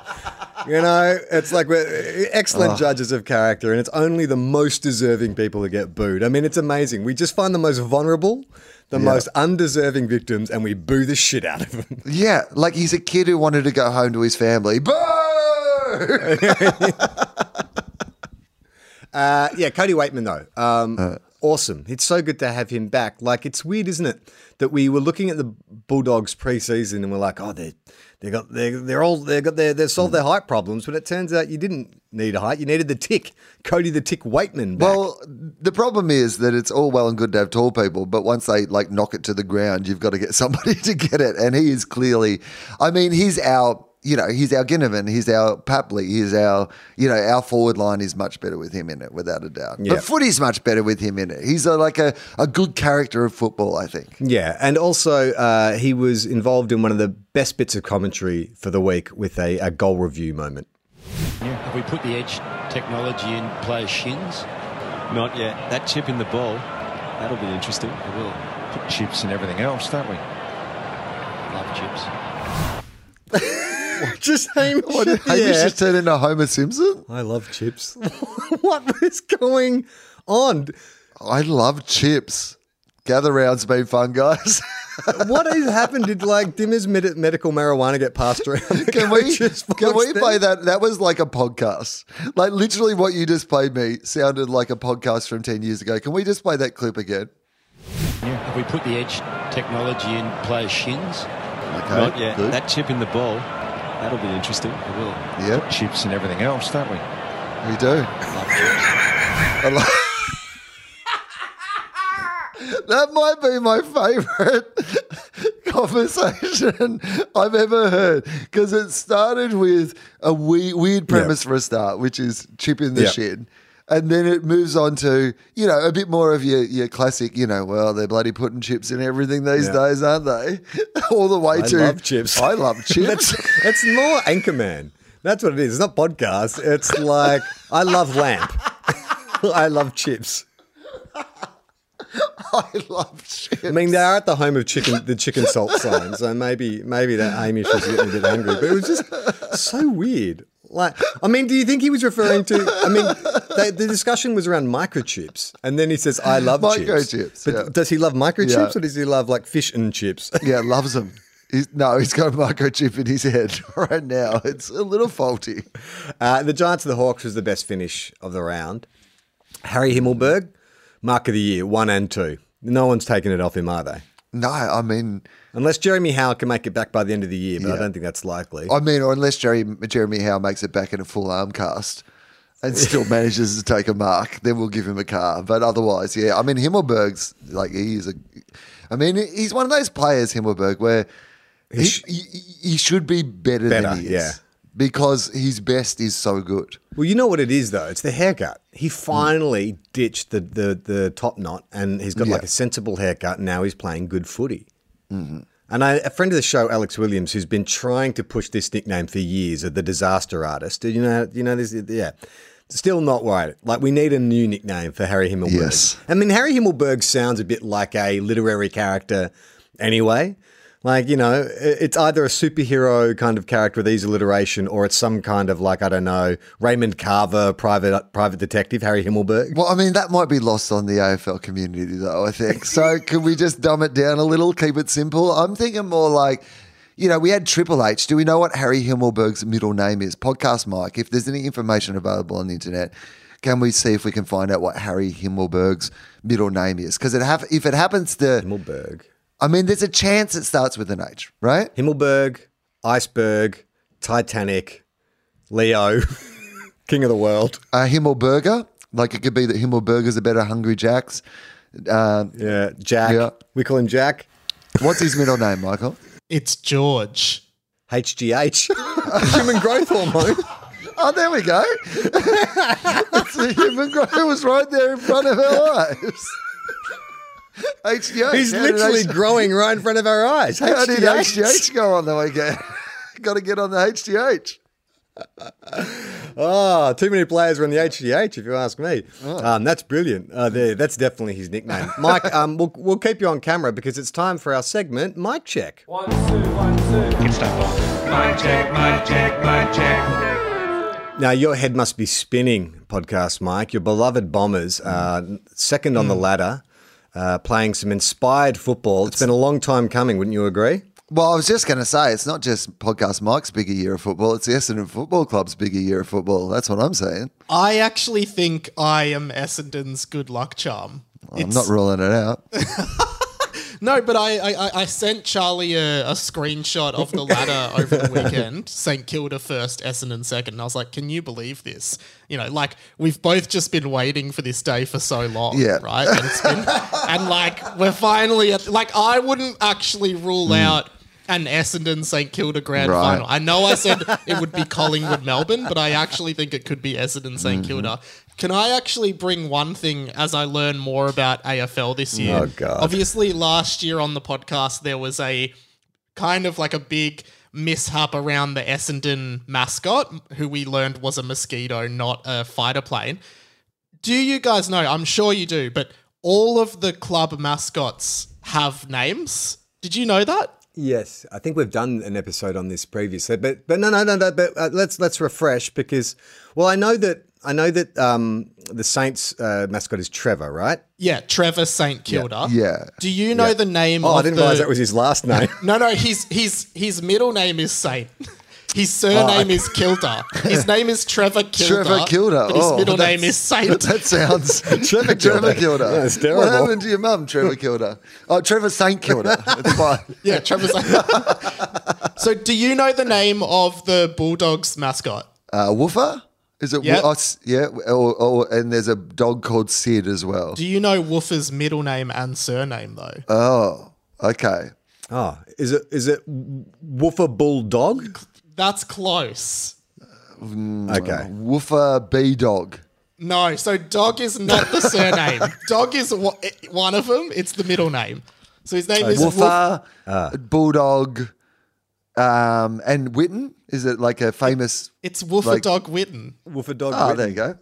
You know, it's like we're excellent Oh. judges of character, and it's only the most deserving people who get booed. I mean, it's amazing. We just find the most vulnerable, the Yeah. most undeserving victims, and we boo the shit out of them. Yeah, like he's a kid who wanted to go home to his family. Boo! Uh, yeah, Cody Weightman though, um, Uh. awesome. It's so good to have him back. Like it's weird, isn't it, that we were looking at the Bulldogs preseason and we're like, oh, they they got they they're all they got their they solved their height problems, but it turns out you didn't need a height. You needed the tick, Cody the Tick Weightman. Back. Well, the problem is that it's all well and good to have tall people, but once they like knock it to the ground, you've got to get somebody to get it. And he is clearly, I mean, he's our, you know, he's our Ginnivan, he's our Papley, he's our, you know, our forward line is much better with him in it, without a doubt. Yeah. But footy's much better with him in it. He's a, like a, a good character of football, I think. Yeah, and also uh, he was involved in one of the best bits of commentary for the week with a, a goal review moment. Have we put the edge technology in players' shins? Not yet. That chip in the ball, that'll be interesting. We will Put chips and everything else, don't we? Love chips. just Hamish. What, at the Hamish end. just turned into Homer Simpson? I love chips. what is going on? I love chips. Gather round's been fun, guys. what has happened? Did like Dimma's med- medical marijuana get passed around? Can we coaches' can we box play that? That was like a podcast. Like literally, what you just played me sounded like a podcast from ten years ago. Can we just play that clip again? Yeah. Have we put the edge technology in players' shins? Okay, Not yet. good. That chip in the ball, that'll be interesting. It will. Yeah. Chips and everything else, don't we? We do. Love chips. I lo- that might be my favorite conversation I've ever heard because it started with a weird, weird premise for a start, which is chip in the Yeah. shin. And then it moves on to, you know, a bit more of your, your classic, you know, well, they're bloody putting chips in everything these Yeah. days, aren't they? All the way I to love chips. I love chips. That's, it's more Anchorman. That's what it is. It's not podcast. It's like I love lamp. I love chips. I love chips. I mean, they are at the home of chicken, the chicken salt sign. So maybe, maybe that Hamish was getting a bit angry, but it was just so weird. Like, I mean, do you think he was referring to? I mean, the, the discussion was around microchips, and then he says, "I love Microchips, chips." But yeah. does he love microchips, Yeah. or does he love like fish and chips? Yeah, loves them. He's, no, he's got a microchip in his head right now. It's a little faulty. Uh, the Giants of the Hawks was the best finish of the round. Harry Himmelberg, mark of the year, one and two. No one's taken it off him, are they? No, I mean, Unless Jeremy Howe can make it back by the end of the year, but I don't think that's likely. I mean, or unless Jerry, Jeremy Howe makes it back in a full arm cast and still manages to take a mark, then we'll give him a car. But otherwise, yeah, I mean, Himmelberg's like he is a. I mean, he's one of those players, Himmelberg, where he, he, he should be better, Better, than he is. yeah. Because his best is so good. Well, you know what it is though. It's the haircut. He hmm. finally ditched the, the the top knot, and he's got like a sensible haircut. And now he's playing good footy. And I, a friend of the show, Alex Williams, who's been trying to push this nickname for years, of the disaster artist. You know, you know this. Yeah, still not right. Like we need a new nickname for Harry Himmelberg. Yes. I mean, Harry Himmelberg sounds a bit like a literary character, anyway. Like, you know, it's either a superhero kind of character with easy alliteration or it's some kind of like, I don't know, Raymond Carver, private private detective, Harry Himmelberg. Well, I mean, that might be lost on the AFL community, though, I think. So, can we just dumb it down a little, keep it simple? I'm thinking more like, you know, we had Triple H. Do we know what Harry Himmelberg's middle name is? Podcast Mike. If there's any information available on the internet, can we see if we can find out what Harry Himmelberg's middle name is? Because it hap- if it happens to. Himmelberg. I mean, there's a chance it starts with an H, right? Himmelberg, Iceberg, Titanic, Leo, King of the World. A Himmelberger. Like it could be that Himmelbergers a better Hungry Jacks. Um, Yeah, Jack. Yeah. We call him Jack. What's his middle name, Michael? It's George. HGH, human growth hormone. Oh, there we go. It's the human growth. It was right there in front of our eyes. HGH. He's literally H- growing right in front of our eyes. How did HGH. HGH go on the weekend? Got to get on the HGH. Oh, too many players are on the HGH, if you ask me. Um, that's brilliant. Uh, there, that's definitely his nickname. Mike, um, we'll, we'll keep you on camera because it's time for our segment, Mike Check. One, two, one, two. It's that ball. My check, my check, my check. Now, your head must be spinning, podcast Mike. Your beloved Bombers, uh, second on the ladder, uh, playing some inspired football. It's been a long time coming, wouldn't you agree? Well, I was just going to say, it's not just Podcast Mike's bigger year of football, it's the Essendon Football Club's bigger year of football. That's what I'm saying. I actually think I am Essendon's good luck charm. I'm not ruling it out. No, but I, I, I- sent Charlie a, a screenshot of the ladder over the weekend. St Kilda first, Essendon second. And I was like, can you believe this? You know, like we've both just been waiting for this day for so long, Yeah. right? And it's been, and like we're finally at, like I wouldn't actually rule hmm. out an Essendon St Kilda grand Right. final. I know I said it would be Collingwood Melbourne, but I actually think it could be Essendon St mm-hmm. Kilda. Can I actually bring one thing as I learn more about AFL this year? Oh, God. Obviously, last year on the podcast, there was a kind of like a big mishap around the Essendon mascot, who we learned was a mosquito, not a fighter plane. Do you guys know? I'm sure you do, but all of the club mascots have names. Did you know that? Yes, I think we've done an episode on this previously, but but no, no, no, no. But uh, let's let's refresh because well, I know that I know that um, the Saints uh, mascot is Trevor, right? Yeah, Trevor St Kilda. Yeah. Do you know Yeah. the name of the Oh, of I didn't the... realize that was his last name. No, no, his his his middle name is Saint. His surname is Kilda. His name is Trevor Kilda. Trevor Kilda. But his oh, middle name is Saint. That sounds Trevor Trevor Kilda. Kilda. Yeah, it's What happened to your mum, Trevor Kilda? Oh, Trevor Saint Kilda. It's fine. yeah, Trevor Saint. so, do you know the name of the Bulldogs mascot? Uh, Woofer? Is it? Yep. Wo- oh, yeah. Or, or, and there's a dog called Sid as well. Do you know Woofer's middle name and surname though? Oh, okay. Oh, is it is it Woofer Bulldog? That's close. Okay. Woofer B Dog. No, so dog is not the surname. dog is one of them. It's the middle name. So his name is Woof- Woofer, Ah. Bulldog, um, and Whitten. Is it like a famous? It's Woofer Like- Dog Whitten. Woofer Dog. Oh, Whitten. there you go.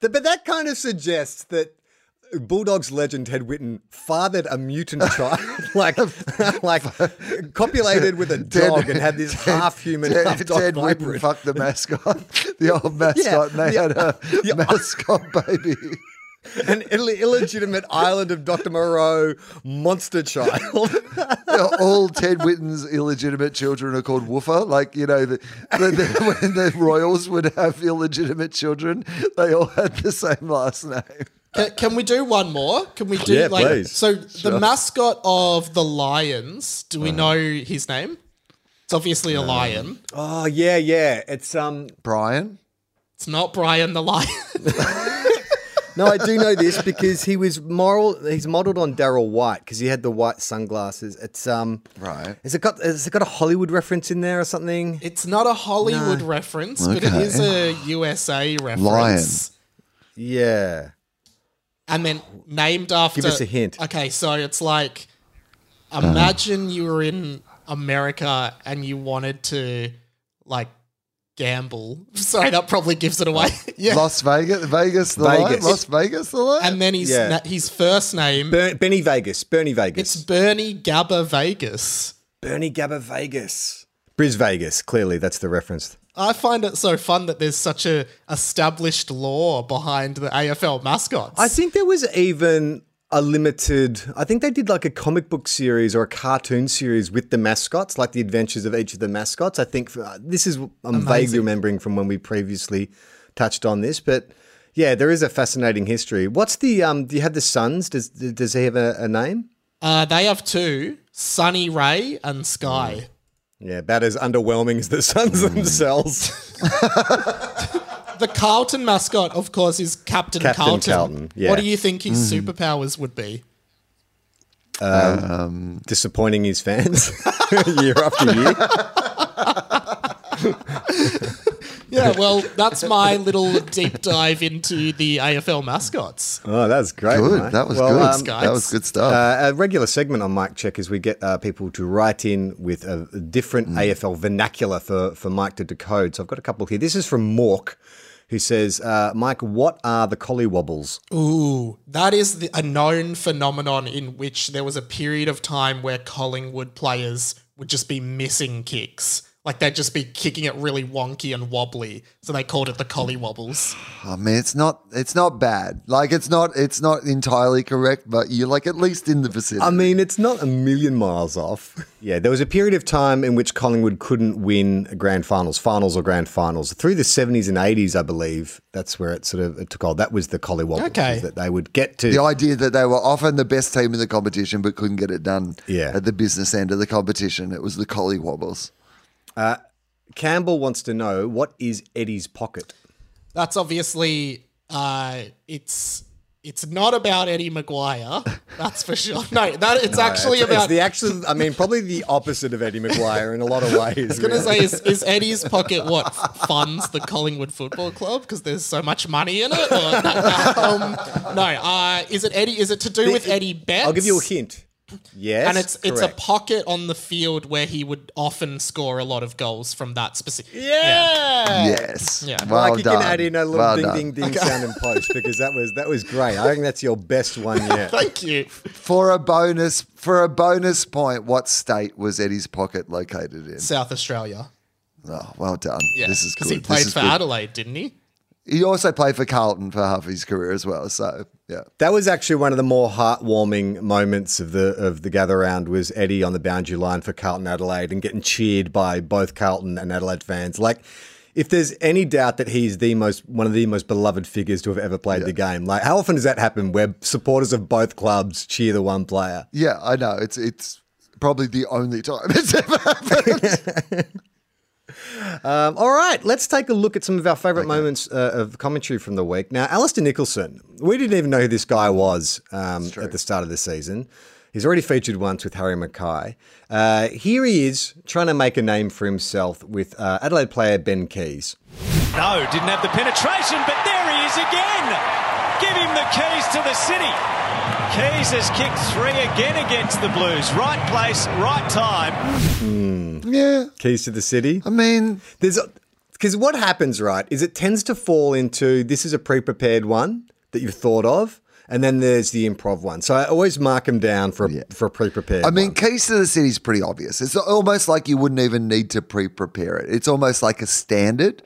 Th- But that kind of suggests that Bulldogs legend Ted Whitten fathered a mutant child, like like copulated with a dog and had this half human, Ted, half dog Ted Whitten hybrid. fucked the mascot, the old mascot, and they the- had a the- mascot baby. An Ill- illegitimate island of Dr. Moreau monster child. All Ted Whitten's illegitimate children are called Woofer. Like, you know, the, the, the, when the royals would have illegitimate children, they all had the same last name. Can, can we do one more? Can we do Yeah, like please. so Sure. the mascot of the Lions, do we know his name? It's obviously a lion. oh yeah, yeah. It's um. Brian? It's not Brian the lion. No, I do know this because he was moral. He's modelled on Darryl White because he had the white sunglasses. It's um. Right. Has it got? Has it got a Hollywood reference in there or something? it's not a Hollywood reference, but it is a USA reference. Lion. Yeah. And then named after Give us a hint. Okay, so it's like imagine you were in America and you wanted to like gamble. Sorry, that probably gives it away. yeah. Las Vegas, Vegas, the line? Vegas. Las Vegas, the line? and then his Yeah. na- his first name Ber- Benny Vegas. Bernie Vegas. it's Bernie Gabba Vegas. Bernie Gabba Vegas. Briz Vegas. Clearly, that's the reference. I find it so fun that there's such a established lore behind the AFL mascots. I think there was even a limited. I think they did like a comic book series or a cartoon series with the mascots, like the adventures of each of the mascots. I think uh, this is I'm vaguely remembering from when we previously touched on this, but yeah, there is a fascinating history. What's the um? Do you have the Suns? Does does he have a, a name? uh, they have two: Sunny Ray and Sky. Yeah, about as underwhelming as the Suns themselves. The Carlton mascot, of course, is Captain, Captain Carlton. Carlton, yeah. What do you think his Mhm. superpowers would be? Um, disappointing his fans year after year. Yeah, well, that's my little deep dive into the AFL mascots. Oh, that's great. Good. mate. That was Well, good. um, that was good stuff. Uh, a regular segment on Mike Check is we get uh, people to write in with a, a different Mm. AFL vernacular for, for Mike to decode. So I've got a couple here. This is from Mork, who says, uh, Mike, what are the collie wobbles? Ooh, that is the, a known phenomenon in which there was a period of time where Collingwood players would just be missing kicks. Like they'd just be kicking it really wonky and wobbly. So they called it the collie wobbles. Oh, I mean, it's not it's not bad. Like it's not it's not entirely correct, but you're like at least in the vicinity. I mean, it's not a million miles off. Yeah, there was a period of time in which Collingwood couldn't win grand finals, finals or grand finals. Through the 70s and 80s, I believe, that's where it sort of it took hold. That was the collie wobbles. Okay. That they would get to. the idea that they were often the best team in the competition but couldn't get it done Yeah. at the business end of the competition. It was the collie wobbles. Uh, Campbell wants to know what is Eddie's pocket? That's obviously uh it's it's not about Eddie McGuire. That's for sure. No, that it's No, actually it's, about it's the actual. I mean, probably the opposite of Eddie McGuire in a lot of ways. I was going to say, is, is Eddie's pocket what funds the Collingwood Football Club because there's so much money in it? Or, no, um, no uh, is it Eddie? Is it to do with Eddie Betts? I'll give you a hint. Yes, and it's it's a pocket on the field where he would often score a lot of goals from that specific. Yeah. Yes. Yeah. Well like you done. can add in a little Well ding done. ding ding sound in post because that was that was great. I think that's your best one yet. Thank you. For a bonus for a bonus point, what state was Eddie's pocket located in? South Australia. Oh, well done. Yeah, This is because he played for good. Adelaide, didn't he? He also played for Carlton for half his career as well. So yeah. That was actually one of the more heartwarming moments of the of the gather round was Eddie on the boundary line for Carlton Adelaide and getting cheered by both Carlton and Adelaide fans. Like if there's any doubt that he's the most one of the most beloved figures to have ever played the game, like how often does that happen where supporters of both clubs cheer the one player? Yeah, I know. It's it's probably the only time it's ever happened. Um, all right, let's take a look at some of our favourite moments uh, of commentary from the week. Now, Alister Nicholson, we didn't even know who this guy was um, at the start of the season. He's already featured once with Harry McKay. Uh, here he is trying to make a name for himself with uh, Adelaide player Ben Keays. No, didn't have the penetration, but there he is again. Give him the keys to the city. Keays has kicked three again against the Blues. Right place, right time. Hmm. yeah. Keys to the city. I mean, there's because what happens, right, is it tends to fall into this is a pre-prepared one that you've thought of, and then there's the improv one. So I always mark them down for a, for a pre-prepared. I mean, one. keys to the city is pretty obvious. It's almost like you wouldn't even need to pre-prepare it. It's almost like a standard.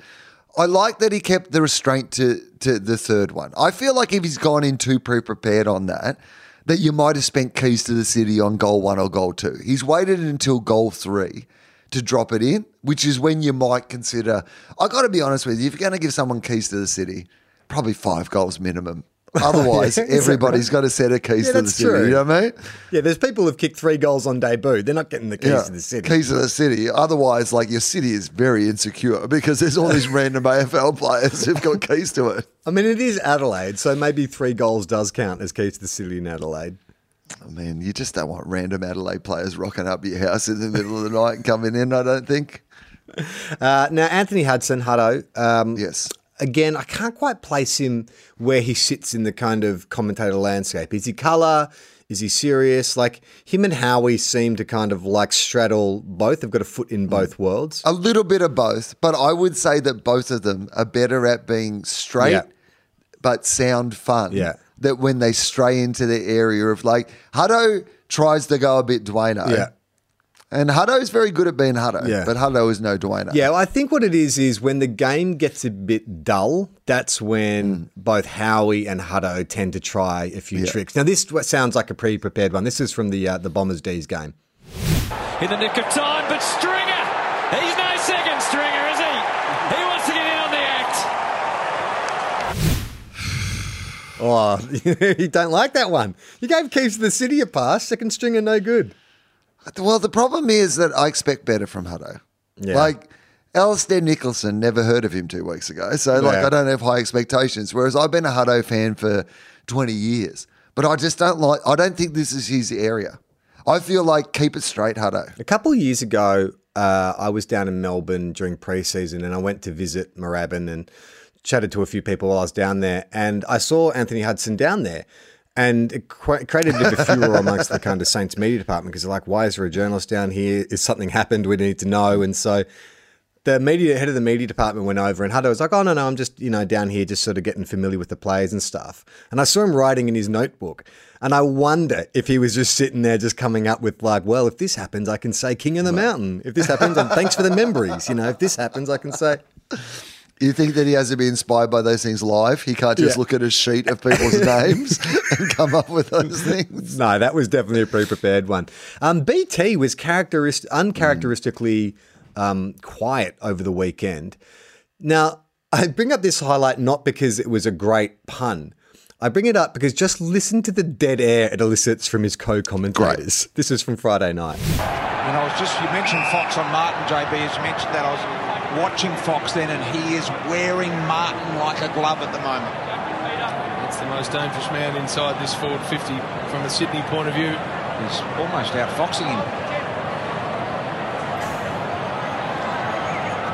I like that he kept the restraint to to the third one. I feel like if he's gone in too pre-prepared on that, that you might have spent keys to the city on goal one or goal two. He's waited until goal three to drop it in, which is when you might consider. I got to be honest with you. If you're going to give someone keys to the city, probably five goals minimum. Otherwise, Yeah, everybody's got a set of keys Yeah, to the city. true. You know what I mean? Yeah, there's people who've kicked three goals on debut. They're not getting the keys Yeah, to the city. Keys to the city. Otherwise, like your city is very insecure because there's all these random AFL players who've got keys to it. I mean, it is Adelaide, so maybe three goals does count as keys to the city in Adelaide. I mean, you just don't want random Adelaide players rocking up your house in the middle of the night and coming in, I don't think. Uh, now, Anthony Hudson, Hutto. Um, yes. Again, I can't quite place him where he sits in the kind of commentator landscape. Is he colour? Is he serious? Like him and Howie seem to kind of like straddle both. They've got a foot in mm. both worlds. A little bit of both, but I would say that both of them are better at being straight Yeah. but sound fun. Yeah. That when they stray into the area of like Hutto tries to go a bit Dwayno. Yeah. And Hutto's very good at being Hutto, Yeah. but Hutto is no Dwayno. Yeah, well, I think what it is is when the game gets a bit dull, that's when Mm. both Howie and Hutto tend to try a few tricks. Now, this sounds like a pre-prepared one. This is from the uh, the Bombers D's game. In the nick of time, but Stringer, he's no second stringer, is he? He wants to get in on the act. Oh, you don't like that one. You gave Keeps the City a pass. Second stringer, no good. Well, the problem is that I expect better from Hutto. Yeah. Like, Alister Nicholson, never heard of him two weeks ago. So, like, Yeah. I don't have high expectations. Whereas I've been a Hutto fan for 20 years. But I just don't like, I don't think this is his area. I feel like keep it straight, Hutto. A couple of years ago, uh, I was down in Melbourne during preseason and I went to visit Moorabbin and chatted to a few people while I was down there. And I saw Anthony Hudson down there. And it cre- created a bit of furor amongst the kind of Saints media department because they're like, why is there a journalist down here? Is something happened? We need to know. And so the media head of the media department went over and Hutto was like, oh, no, no, I'm just, you know, down here just sort of getting familiar with the players and stuff. And I saw him writing in his notebook. And I wonder if he was just sitting there just coming up with like, well, if this happens, I can say King of the Mountain. If this happens, and thanks for the memories. You know, if this happens, I can say. You think that he has to be inspired by those things live? He can't just Yeah. look at a sheet of people's names and come up with those things. No, that was definitely a pre-prepared one. Um, BT was characterist- uncharacteristically um, quiet over the weekend. Now, I bring up this highlight not because it was a great pun. I bring it up because just listen to the dead air it elicits from his co-commentators. Great. This is from Friday night. And I was just, you mentioned Fox on Martin, JB, as you mentioned that. I was watching Fox then, and he is wearing Martin like a glove at the moment. It's the most dangerous man inside this forward 50 from a Sydney point of view. He's almost outfoxing him.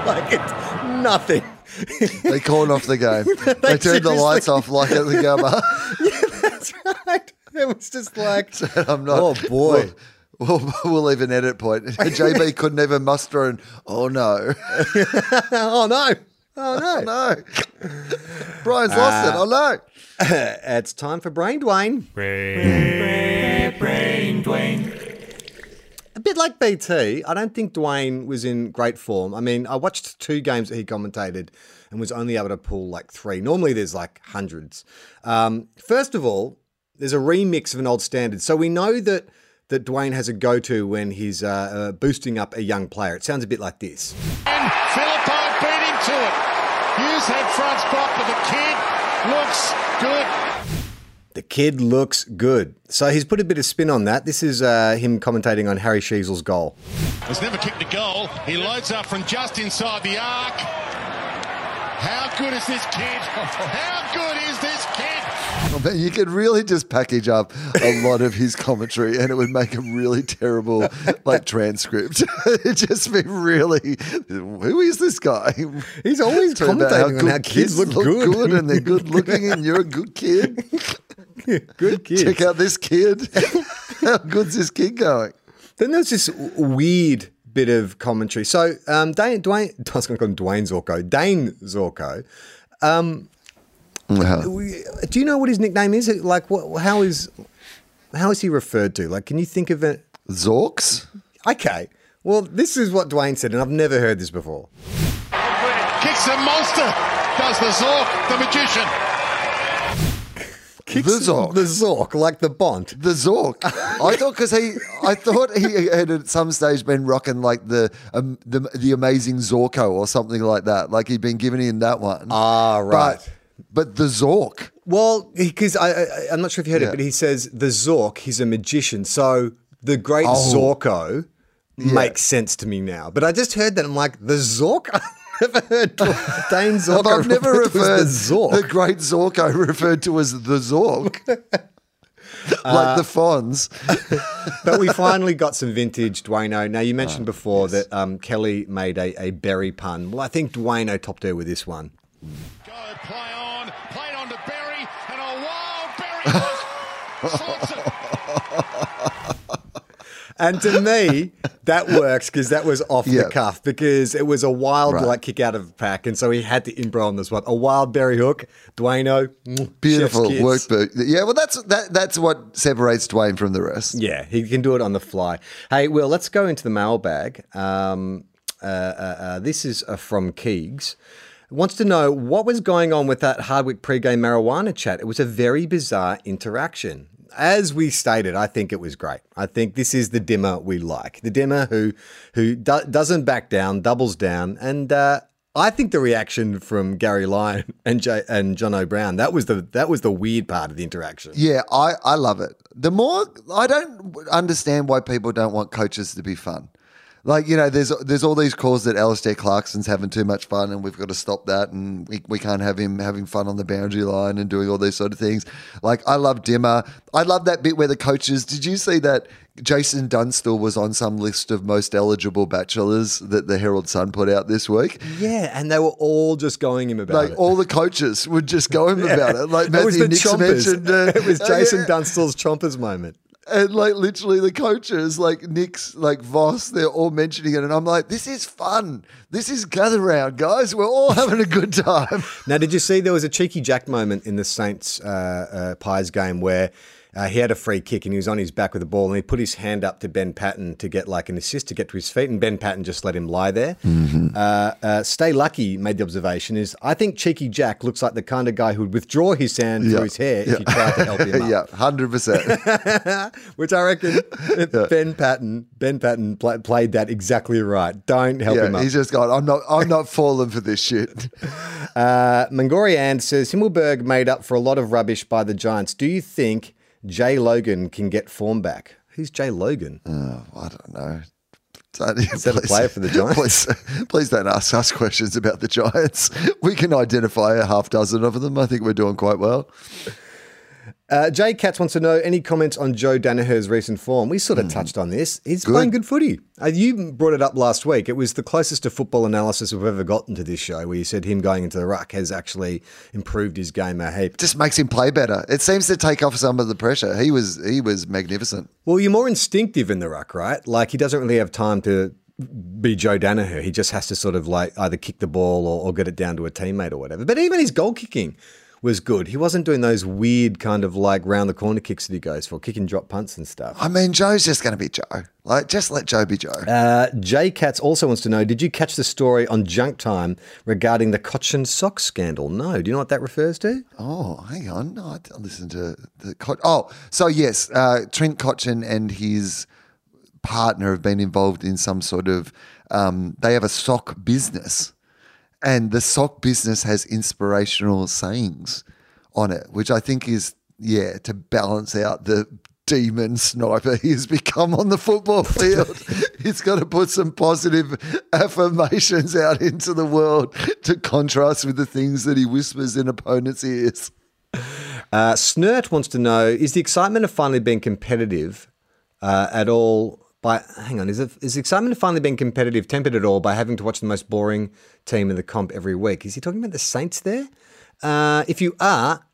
Like it's nothing. They called off the game. they, turned the lights off like at the Gabba. That's right. It was just like, I'm not. oh boy. We'll, we'll, we'll leave an edit point. JB could never muster an, oh no. oh no. Oh no. no. Brian's lost it. Uh, Oh no. it's time for Brain Dwayne. Brain, brain, Dwayne. A bit like BT, I don't think Dwayne was in great form. I mean, I watched two games that he commentated and was only able to pull like three. Normally, there's like hundreds. Um, first of all, there's a remix of an old standard. So we know that that Dwayne has a go-to when he's uh, uh, boosting up a young player. It sounds a bit like this. And beat him to it. Hughes had front spot, but the kid looks good. The kid looks good. So he's put a bit of spin on that. This is uh, him commentating on Harry Sheezel's goal. Has never kicked a goal. He loads up from just inside the arc. How good is this kid? How good is this mean, you could really just package up a lot of his commentary and it would make a really terrible like transcript. It'd just be really, who is this guy? He's always Talking about commentating on how kids look good. and they're good looking and you're a good kid. Good kid. Check out this kid. How good's this kid going? Then there's this weird bit of commentary. So um, Dane, Dwayne, I was going to call him Dwayne Zorko, Dane Zorko. Um, we- do you know what his nickname is? Like, what? How is how is he referred to? Like, can you think of it? Zorks. Okay. Well, this is what Dwayne said, and I've never heard this before. Kicks a monster. Does the Zork, the magician. Kicks The Zork. the Zork, like the Bond. The Zork. I thought because he, I thought he had at some stage been rocking like the um, the the amazing Zorko or something like that. Like he'd been giving in that one. Ah, right. But, but the Zork. Well, because I, I, I'm not sure if you heard Yeah. it, but he says the Zork, he's a magician. So the great Oh. Zorko Yeah. makes sense to me now. But I just heard that. I'm like, the Zork? I've never heard Dane Zorko. I've never referred to as the Zork. the great Zorko referred to as the Zork. like the Fonz. but we finally got some vintage Dwayno. Now, you mentioned before that um, Kelly made a, a berry pun. Well, I think Dwayno topped her with this one. Go, play on. Played on to Berry. And a wild Berry hook. Sorts it. And to me, that works because that was off Yeah. the cuff because it was a wild Right. like kick out of the pack, and so he had to imbro on this one. A wild berry hook, Dwayno, mm, Beautiful work, but yeah, well, that's that. That's what separates Dwayne from the rest. Yeah, he can do it on the fly. Hey, Wil, let's go into the mailbag. Um, uh, uh, uh, this is uh, from Keegs. Wants to know what was going on with that Hardwick pre-game marijuana chat. It was a very bizarre interaction. As we stated, I think it was great. I think this is the Dimma we like. The Dimma who who do- doesn't back down, doubles down, and uh, I think the reaction from Gary Lyon and and Jono Brown that was the that was the weird part of the interaction. Yeah, I, I love it. The more I don't understand why people don't want coaches to be fun. Like you know, there's there's all these calls that Alastair Clarkson's having too much fun, and we've got to stop that, and we, we can't have him having fun on the boundary line and doing all these sort of things. Like I love Dimma. I love that bit where the coaches. Did you see that Jason Dunstall was on some list of most eligible bachelors that the Herald Sun put out this week? Yeah, and they were all just going him about Like it. all the coaches would just go him about it. Like it was Matthew the Nix chompers. mentioned, uh, it was uh, Jason yeah. Dunstall's chompers moment. And like literally the coaches, like Nicks, like Voss, they're all mentioning it. And I'm like, this is fun. This is gather round, guys. We're all having a good time. Now, did you see there was a cheeky jack moment in the Saints uh, uh, Pies game where uh, he had a free kick and he was on his back with the ball and he put his hand up to Ben Paton to get like an assist to get to his feet and Ben Paton just let him lie there. Uh, uh, Stay Lucky made the observation is I think cheeky Jack looks like the kind of guy who would withdraw his hand Yeah. through his hair if you tried to help him up. yeah, 100%. Which I reckon Ben Paton Ben Paton pla played that exactly right. Don't help him yeah, up. he's just gone, I'm not, I'm not falling for this shit. Uh, Mangorian says Himmelberg made up for a lot of rubbish by the Giants. Do you think Jay Logan can get form back? Who's Jay Logan? Oh, I don't know. Is that a player for the Giants? Please, please don't ask us questions about the Giants. We can identify a half dozen of them. I think we're doing quite well. Uh, Jay Katz wants to know any comments on Joe Daniher's recent form. We sort of touched on this. He's Good. playing good footy. Uh, you brought it up last week. It was the closest to football analysis we've ever gotten to this show, where you said him going into the ruck has actually improved his game a heap. Just makes him play better. It seems to take off some of the pressure. He was, he was magnificent. Well, you're more instinctive in the ruck, right? Like he doesn't really have time to be Joe Daniher. He just has to sort of like either kick the ball or, or get it down to a teammate or whatever. But even his goal kicking was good. He wasn't doing those weird kind of like round the corner kicks that he goes for, kicking drop punts and stuff. I mean, Joe's just going to be Joe. Like, just let Joe be Joe. Uh, Jay Katz also wants to know Did you catch the story on Junk Time regarding the Cotchin Sock scandal? No. Do you know what that refers to? Oh, hang on. No, I didn't listen to the. Co- oh, so yes, uh, Trent Cotchin and his partner have been involved in some sort of. Um, they have a sock business, and the sock business has inspirational sayings on it, which I think is yeah to balance out the demon sniper he has become on the football field. He's got to put some positive affirmations out into the world to contrast with the things that he whispers in opponents' ears. Uh, Snert wants to know Is the excitement of finally being competitive uh, at all? By hang on, is it is excitement finally being competitive tempered at all by having to watch the most boring team in the comp every week? Is he talking about the Saints there? Uh, if you are,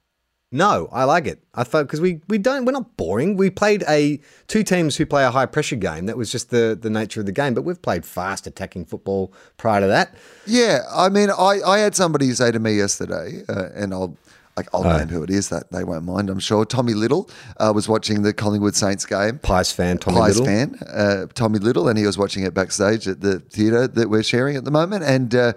no, I like it. I thought because we we don't we're not boring. We played a two teams who play a high pressure game. That was just the the nature of the game. But we've played fast attacking football prior to that. Yeah, I mean, I, I had somebody say to me yesterday, uh, and I'll like I'll Oh. name who it is. That they won't mind, I'm sure. Tommy Little uh, was watching the Collingwood Saints game. Pies fan, Tommy Pies Little. fan, uh, Tommy Little, and he was watching it backstage at the theatre that we're sharing at the moment, and. Uh,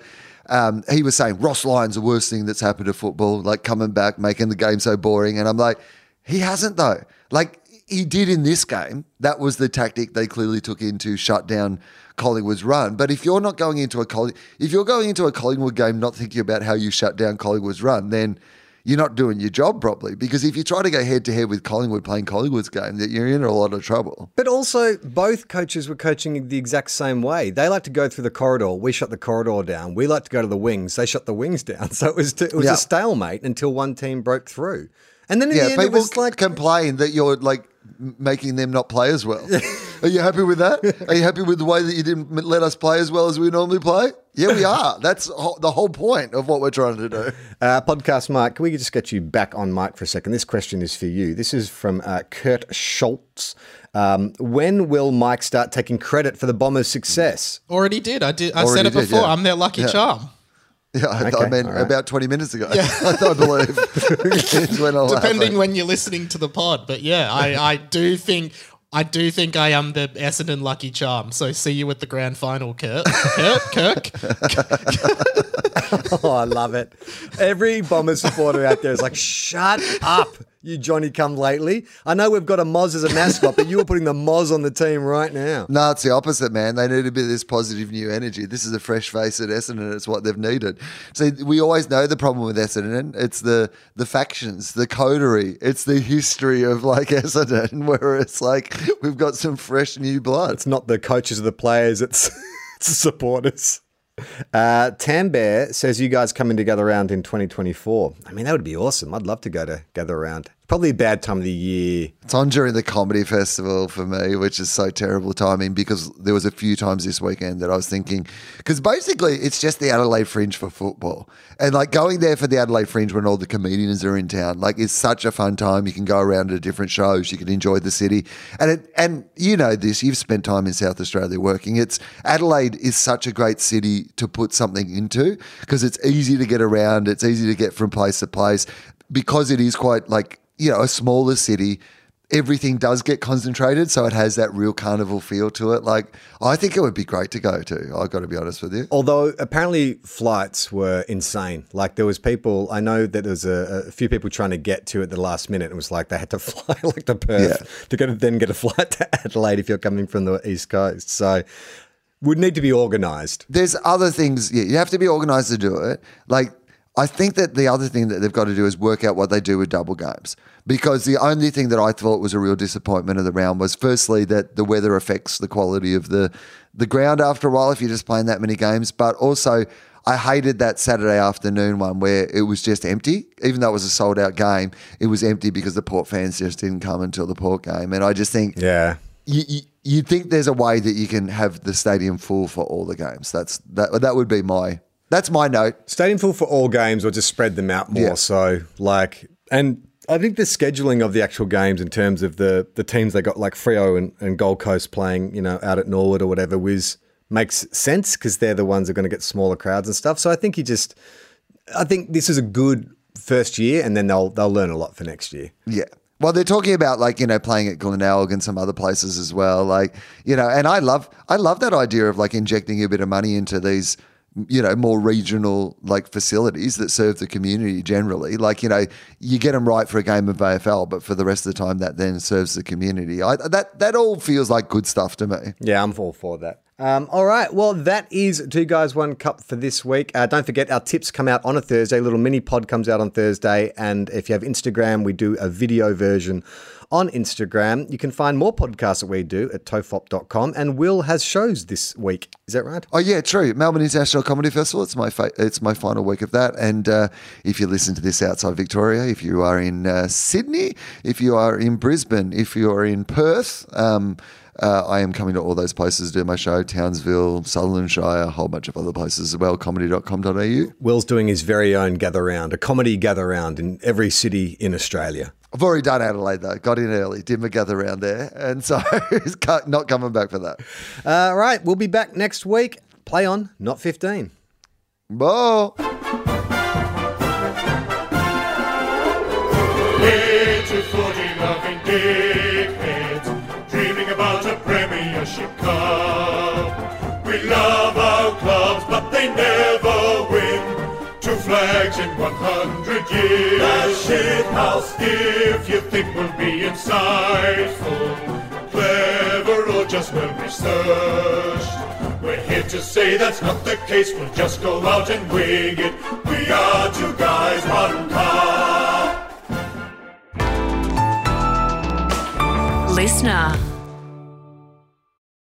um, he was saying Ross Lyon's the worst thing that's happened to football, like coming back, making the game so boring. And I'm like, he hasn't though. Like he did in this game. That was the tactic they clearly took in to shut down Collingwood's run. But if you're not going into a Colling, if you're going into a Collingwood game not thinking about how you shut down Collingwood's run, then you're not doing your job properly. Because if you try to go head to head with Collingwood playing Collingwood's game, that you're in a lot of trouble. But also, both coaches were coaching the exact same way. They like to go through the corridor. We shut the corridor down. We like to go to the wings. They shut the wings down. So it was it was Yeah. a stalemate until one team broke through. And then in yeah, the end, it people was like complain that you're like making them not play as well. Are you happy with that? Are you happy with the way that you didn't let us play as well as we normally play? Yeah, we are. That's ho- the whole point of what we're trying to do. Uh, podcast Mike, can we just get you back on mic for a second? This question is for you. This is from uh, Kurt Schultz. Um, when will Mike start taking credit for the Bombers' success? Already did. I did. I Already said it did, before. yeah. I'm their lucky Yeah. charm. Yeah, I, I Okay, mean, all right. about 20 minutes ago, yeah. I believe. It's when Depending happen. when you're listening to the pod, but yeah, I, I do think I do think I am the Essendon lucky charm. So see you at the grand final, Kurt. Kurt, Kirk. oh, I love it. Every Bombers supporter out there is like, shut up, you Johnny come lately. I know we've got a Moz as a mascot, but you were putting the Moz on the team right now. No, it's the opposite, man. They need a bit of this positive new energy. This is a fresh face at Essendon. It's what they've needed. See, we always know the problem with Essendon. It's the the factions, the coterie. It's the history of like Essendon, where it's like we've got some fresh new blood. It's not the coaches of the players, it's, it's the supporters. Uh, Tam Bear says you guys coming to gather around in 2024. I mean, that would be awesome. I'd love to go to gather around. Probably a bad time of the year. It's on during the comedy festival for me, which is so terrible timing because there was a few times this weekend that I was thinking because basically it's just the Adelaide Fringe for football, and like going there for the Adelaide Fringe when all the comedians are in town, like it's such a fun time. You can go around to different shows, you can enjoy the city, and it, and you know this. You've spent time in South Australia working. It's Adelaide is such a great city to put something into because it's easy to get around. It's easy to get from place to place because it is quite like you know a smaller city everything does get concentrated so it has that real carnival feel to it like i think it would be great to go to i've got to be honest with you Although apparently flights were insane. Like there was people, I know that there was a, a few people trying to get to it the last minute. It was like they had to fly like to Perth to get then get a flight to Adelaide if you're coming from the East Coast. So would need to be organised. there's other things yeah, you have to be organized to do it like I think that the other thing that they've got to do is work out what they do with double games. Because the only thing that I thought was a real disappointment of the round was firstly that the weather affects the quality of the the ground after a while if you're just playing that many games. But also I hated that Saturday afternoon one where it was just empty. Even though it was a sold out game, it was empty because the Port fans just didn't come until the Port game. And I just think Yeah. you, you you think there's a way that you can have the stadium full for all the games. That's that that would be my that's my note. Stadium full for all games or just spread them out more Yeah. so like and I think the scheduling of the actual games in terms of the the teams they got like Freo and, and Gold Coast playing, you know, out at Norwood or whatever was makes sense because they're the ones that are going to get smaller crowds and stuff. So I think you just I think this is a good first year and then they'll they'll learn a lot for next year. Yeah. Well, they're talking about like you know playing at Glenelg and some other places as well. Like you know, and I love I love that idea of like injecting a bit of money into these you know more regional like facilities that serve the community generally. Like you know, you get them right for a game of AFL, but for the rest of the time, that then serves the community. I, that that all feels like good stuff to me. Yeah, I'm all for that. Um, all right, well, that is Two Guys, One Cup for this week. Uh, don't forget, our tips come out on a Thursday. Little mini pod comes out on Thursday. And if you have Instagram, we do a video version on Instagram. You can find more podcasts that we do at tofop.com. And Wil has shows this week. Is that right? Oh yeah, true. Melbourne International Comedy Festival. It's my fa- it's my final week of that. And uh, if you listen to this outside Victoria, if you are in uh, Sydney, if you are in Brisbane, if you are in Perth. Um, uh, I am coming to all those places to do my show, Townsville, Sutherland Shire, a whole bunch of other places as well, comedy.com.au. Wil's doing his very own gather round, a comedy gather round in every city in Australia. I've already done Adelaide though, got in early, did my gather round there, and so he's not coming back for that. Uh, all right, we'll be back next week. Play on, not 15. Bye. In 100 years. That shit house. If you think we'll be insightful, clever, or just well researched, we're here to say that's not the case. We'll just go out and wing it. We are two guys, one cup. Listener.